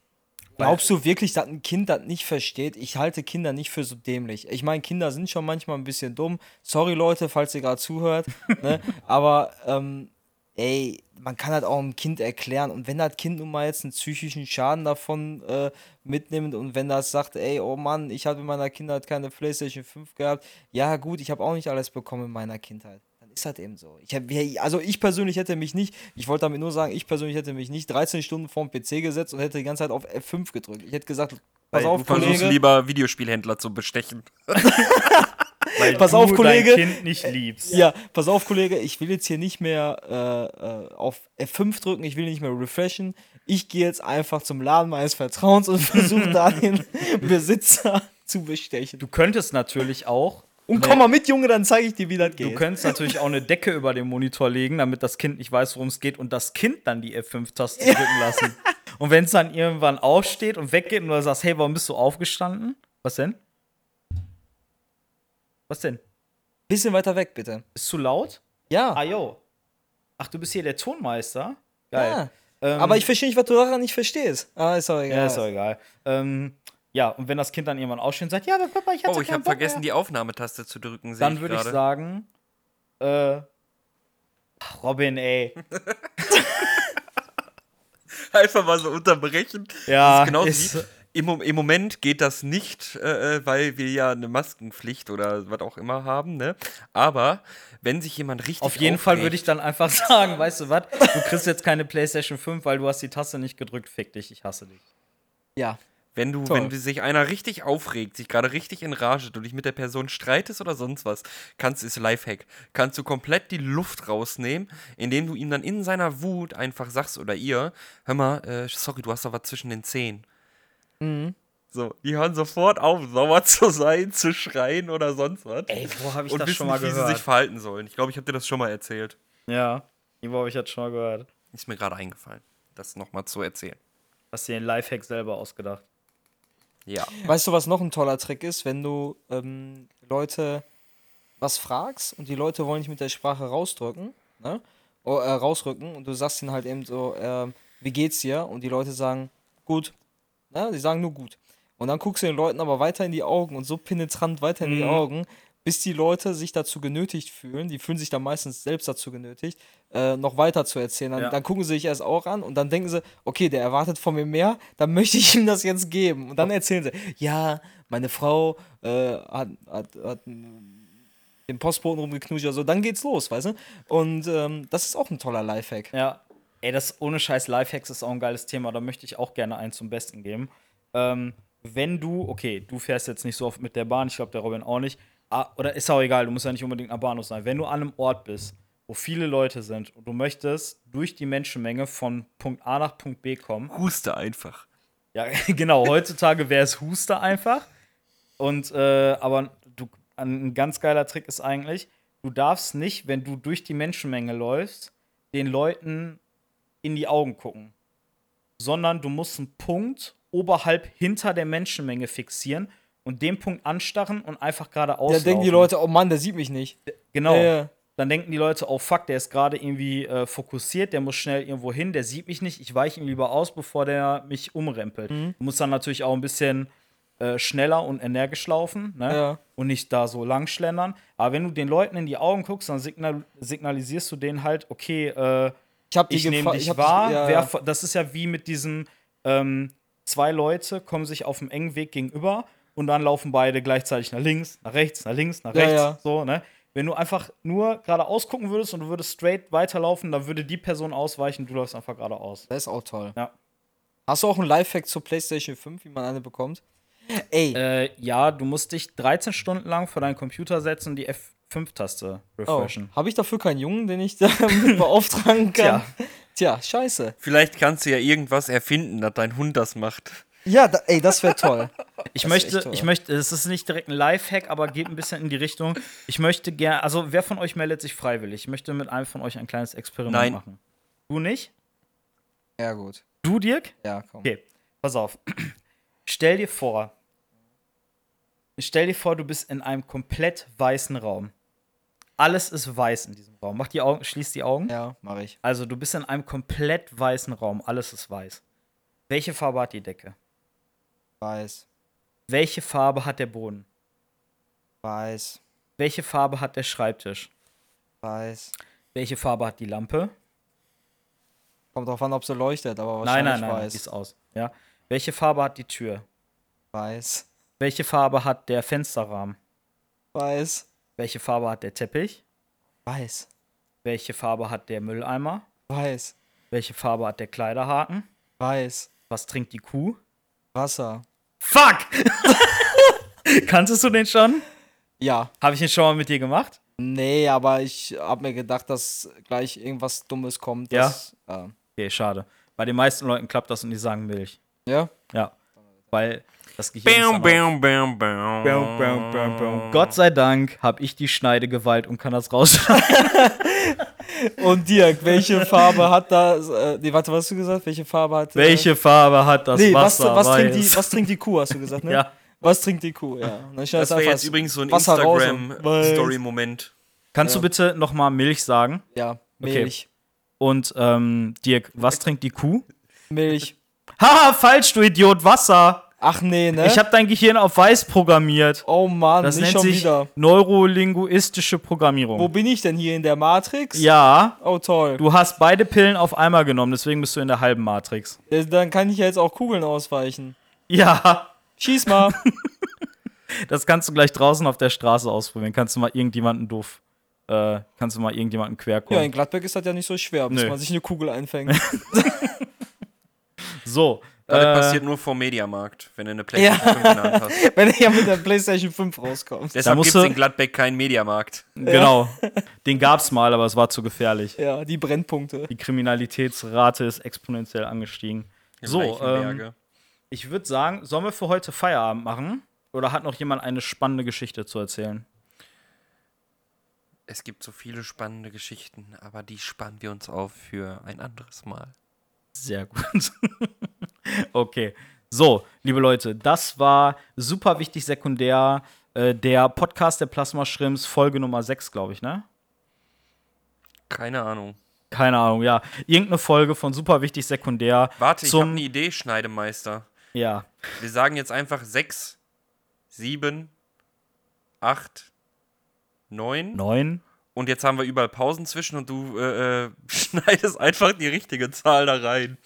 Glaubst du wirklich, dass ein Kind das nicht versteht? Ich halte Kinder nicht für so dämlich. Ich meine, Kinder sind schon manchmal ein bisschen dumm. Sorry, Leute, falls ihr gerade zuhört. ne? Aber, ähm, ey, man kann halt auch einem Kind erklären. Und wenn das Kind nun mal jetzt einen psychischen Schaden davon äh, mitnimmt und wenn das sagt, ey, oh Mann, ich habe in meiner Kindheit keine PlayStation 5 gehabt. Ja, gut, ich habe auch nicht alles bekommen in meiner Kindheit. Dann ist das eben so. Ich hab, also ich persönlich hätte mich nicht, ich wollte damit nur sagen, ich persönlich hätte mich nicht 13 Stunden vorm PC gesetzt und hätte die ganze Zeit auf F5 gedrückt. Ich hätte gesagt, pass auf, Du versuchst Kollege. lieber Videospielhändler zu bestechen. Weil Pass du auf, Kollege. dein Kind nicht liebst. Ja, pass auf, Kollege, ich will jetzt hier nicht mehr äh, äh, auf F5 drücken, ich will nicht mehr refreshen. Ich gehe jetzt einfach zum Laden meines Vertrauens und versuche da den Besitzer zu bestechen. Du könntest natürlich auch. Und komm mal mit, Junge, dann zeige ich dir, wie das Du geht. könntest natürlich auch eine Decke über den Monitor legen, damit das Kind nicht weiß, worum es geht und das Kind dann die F5-Taste drücken lassen. Und wenn es dann irgendwann aufsteht und weggeht und du sagst, hey, warum bist du aufgestanden? Was denn? Was denn? Bisschen weiter weg, bitte. Ist zu laut? Ja. Ah, jo. Ach, du bist hier der Tonmeister? Geil. ja. Ähm, Aber ich verstehe nicht, was du daran nicht verstehst. Ah, ist doch egal. Ja, ist doch egal. Ähm, ja, und wenn das Kind dann irgendwann aussteht und sagt, ja, aber Papa, ich hatte Oh, ich habe vergessen, mehr. die Aufnahmetaste zu drücken. Dann würde ich sagen, äh, Robin, ey. Einfach mal so unterbrechen. Ja, das ist ist- Im, Im Moment geht das nicht, äh, äh, weil wir ja eine Maskenpflicht oder was auch immer haben, ne? Aber wenn sich jemand richtig Auf jeden Fall aufregt- würde ich dann einfach sagen, weißt du was? Du kriegst jetzt keine PlayStation 5, weil du hast die Taste nicht gedrückt. Fick dich, ich hasse dich. Ja. Wenn du, Toll. wenn sich einer richtig aufregt, sich gerade richtig enraget, du dich mit der Person streitest oder sonst was, kannst ist Lifehack, kannst du komplett die Luft rausnehmen, indem du ihm dann in seiner Wut einfach sagst oder ihr, hör mal, äh, sorry, du hast doch was zwischen den Zehen. Mhm. So, die hören sofort auf, sauer zu sein, zu schreien oder sonst was. Ey, wo habe ich und das wissen schon mal nicht, wie sie gehört? sich verhalten sollen. Ich glaube, ich habe dir das schon mal erzählt. ja, wo habe ich das schon mal gehört? Ist mir gerade eingefallen, das nochmal zu erzählen. Hast dir den Lifehack selber ausgedacht? Ja. Weißt du, was noch ein toller Trick ist, wenn du ähm, Leute was fragst und die Leute wollen dich mit der Sprache rausdrücken, ne? Oh, äh, rausrücken und du sagst ihnen halt eben so, ähm, wie geht's dir? Und die Leute sagen, gut. Ne? Die sagen nur gut. Und dann guckst du den Leuten aber weiter in die Augen und so penetrant weiter in die Mhm. Augen, bis die Leute sich dazu genötigt fühlen, die fühlen sich dann meistens selbst dazu genötigt, äh, noch weiter zu erzählen. Dann, Ja. dann gucken sie sich erst auch an und dann denken sie, okay, der erwartet von mir mehr, dann möchte ich ihm das jetzt geben. Und dann erzählen sie, ja, meine Frau äh, hat, hat, hat den Postboten rumgeknutscht oder so, dann geht's los, weißt du? Und ähm, das ist auch ein toller Lifehack. Ja. Ey, das ohne Scheiß Lifehacks ist auch ein geiles Thema. Da möchte ich auch gerne einen zum Besten geben. Ähm, wenn du, okay, du fährst jetzt nicht so oft mit der Bahn, ich glaube, der Robin auch nicht. Ah, oder ist auch egal, du musst ja nicht unbedingt am Bahnhof sein. Wenn du an einem Ort bist, wo viele Leute sind und du möchtest durch die Menschenmenge von Punkt A nach Punkt B kommen, Huste einfach. Ja, genau. Heutzutage wäre es Huster einfach. Und, äh, aber du, ein ganz geiler Trick ist eigentlich, du darfst nicht, wenn du durch die Menschenmenge läufst, den Leuten in die Augen gucken. Sondern du musst einen Punkt oberhalb hinter der Menschenmenge fixieren und den Punkt anstarren und einfach geradeaus. Da denken die. Leute, oh Mann, der sieht mich nicht. Genau. Ja. Dann denken die Leute, oh fuck, der ist gerade irgendwie äh, fokussiert, der muss schnell irgendwo hin, der sieht mich nicht, ich weiche ihm lieber aus, bevor der mich umrempelt. Mhm. Du musst dann natürlich auch ein bisschen äh, schneller und energisch laufen ne? Ja. und nicht da so lang schlendern. Aber wenn du den Leuten in die Augen guckst, dann signal signalisierst du denen halt, okay, äh, Ich ich nehme dich ich wahr. dich- ja, ja. das ist ja wie mit diesen ähm, zwei Leute kommen sich auf dem engen Weg gegenüber und dann laufen beide gleichzeitig nach links, nach rechts, nach links, nach Ja, rechts. ja. So, ne? Wenn du einfach nur geradeaus gucken würdest und du würdest straight weiterlaufen, dann würde die Person ausweichen, du läufst einfach geradeaus. Das ist auch toll. Ja. Hast du auch einen Lifehack zur PlayStation 5, wie man eine bekommt? Ey, Äh, ja, du musst dich 13 Stunden lang vor deinen Computer setzen und die F5-Taste oh, refreshen. habe ich dafür keinen Jungen, den ich damit beauftragen kann? Tja. Tja, scheiße. Vielleicht kannst du ja irgendwas erfinden, dass dein Hund das macht. Ja, da, ey, das wäre toll. Ich Das möchte, toll. ich möchte, es ist nicht direkt ein Lifehack, aber geht ein bisschen in die Richtung. Ich möchte gerne, also wer von euch meldet sich freiwillig? Ich möchte mit einem von euch ein kleines Experiment Nein. machen. Du nicht? Ja, gut. Du, Dirk? Ja, komm. Okay, pass auf. Stell dir vor, stell dir vor, du bist in einem komplett weißen Raum. Alles ist weiß in diesem Raum. Mach die Augen, schließ die Augen. Ja, mache ich. Also, du bist in einem komplett weißen Raum. Alles ist weiß. Welche Farbe hat die Decke? Weiß. Welche Farbe hat der Boden? Weiß. Welche Farbe hat der Schreibtisch? Weiß. Welche Farbe hat die Lampe? Kommt drauf an, ob sie leuchtet, aber Nein, wahrscheinlich nein, nein, die weiß. ist aus. Ja. Welche Farbe hat die Tür? Weiß. Welche Farbe hat der Fensterrahmen? Weiß. Welche Farbe hat der Teppich? Weiß. Welche Farbe hat der Mülleimer? Weiß. Welche Farbe hat der Kleiderhaken? Weiß. Was trinkt die Kuh? Wasser. Fuck! Kanntest du den schon? Ja. Habe ich den schon mal mit dir gemacht? Nee, aber ich habe mir gedacht, dass gleich irgendwas Dummes kommt. Das, ja. Okay, schade. Bei den meisten Leuten klappt das und die sagen Milch. Ja? Ja. Weil das Gehirn. auch- bam, bam. Bam, bam, bam, bam. Gott sei Dank habe ich die Schneidegewalt und kann das rausschneiden. Und Dirk, welche Farbe hat da. Äh, nee, warte, was hast du gesagt? Welche Farbe hat. äh, Welche Farbe hat das Nee, was, Wasser? was, trinkt die, was trinkt die Kuh, hast du gesagt, ne? Ja. Was trinkt die Kuh, ja. Das wäre jetzt übrigens so ein Instagram-Story-Moment. Kannst du bitte noch mal Milch sagen? Ja, Milch. Und ähm, Dirk, was trinkt die Kuh? Milch. Haha, falsch, du Idiot, Wasser. Ach nee, ne? Ich habe dein Gehirn auf weiß programmiert. oh Mann, Das nennt schon sich wieder. neurolinguistische Programmierung. Wo bin ich denn hier in der Matrix? ja, Oh toll. du hast beide Pillen auf einmal genommen, deswegen bist du in der halben Matrix. Dann kann ich ja jetzt auch Kugeln ausweichen. Ja, Schieß mal. das kannst du gleich draußen auf der Straße ausprobieren. Kannst du mal irgendjemanden doof, äh, kannst du mal irgendjemanden quer ja, in Gladbeck ist das ja nicht so schwer, bis Nö. man sich eine Kugel einfängt. so, Das äh, passiert nur vor Mediamarkt, wenn du eine PlayStation 5 in der Hand hast. Wenn er ja mit der PlayStation 5 rauskommt. Deshalb musst gibt es du- in Gladbeck keinen Mediamarkt. genau. Den gab's mal, aber es war zu gefährlich. Ja, die Brennpunkte. Die Kriminalitätsrate ist exponentiell angestiegen. So, ähm, ich würde sagen, sollen wir für heute Feierabend machen? Oder hat noch jemand eine spannende Geschichte zu erzählen? es gibt so viele spannende Geschichten, aber die spannen wir uns auf für ein anderes Mal. Sehr gut. okay. So, liebe Leute, das war super wichtig sekundär. Äh, der Podcast der Plasma Shrimps, Folge Nummer 6, glaube ich, ne? Keine Ahnung. Keine Ahnung, ja. Irgendeine Folge von super wichtig sekundär. Warte, ich habe eine Idee, Schneidemeister. Ja. Wir sagen jetzt einfach 6, 7, 8, 9. Neun. Und jetzt haben wir überall Pausen zwischen und du äh, äh, schneidest einfach die richtige Zahl da rein.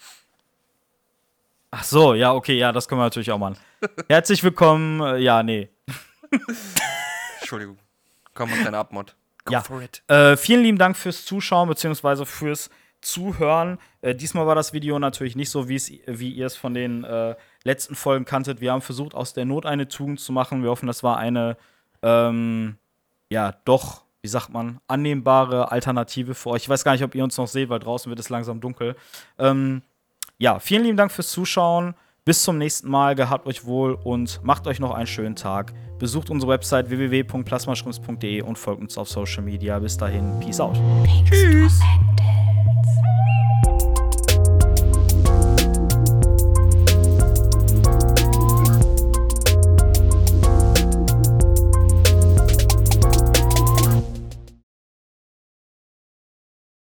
Ach so, ja, okay, ja, das können wir natürlich auch machen. Herzlich willkommen. Äh, ja, nee. Entschuldigung. Komm, mach deine Abmod. Go Ja. for it. Äh, vielen lieben Dank fürs Zuschauen bzw. fürs Zuhören. Äh, diesmal war das Video natürlich nicht so, wie ihr es von den äh, letzten Folgen kanntet. Wir haben versucht, aus der Not eine Tugend zu machen. Wir hoffen, das war eine, ähm, ja, doch, wie sagt man, annehmbare Alternative für euch. Ich weiß gar nicht, ob ihr uns noch seht, weil draußen wird es langsam dunkel. Ähm, ja, vielen lieben Dank fürs Zuschauen. Bis zum nächsten Mal. Gehabt euch wohl und macht euch noch einen schönen Tag. Besucht unsere Website www.plasmaschrimps.de und folgt uns auf Social Media. Bis dahin, Peace out. Tschüss.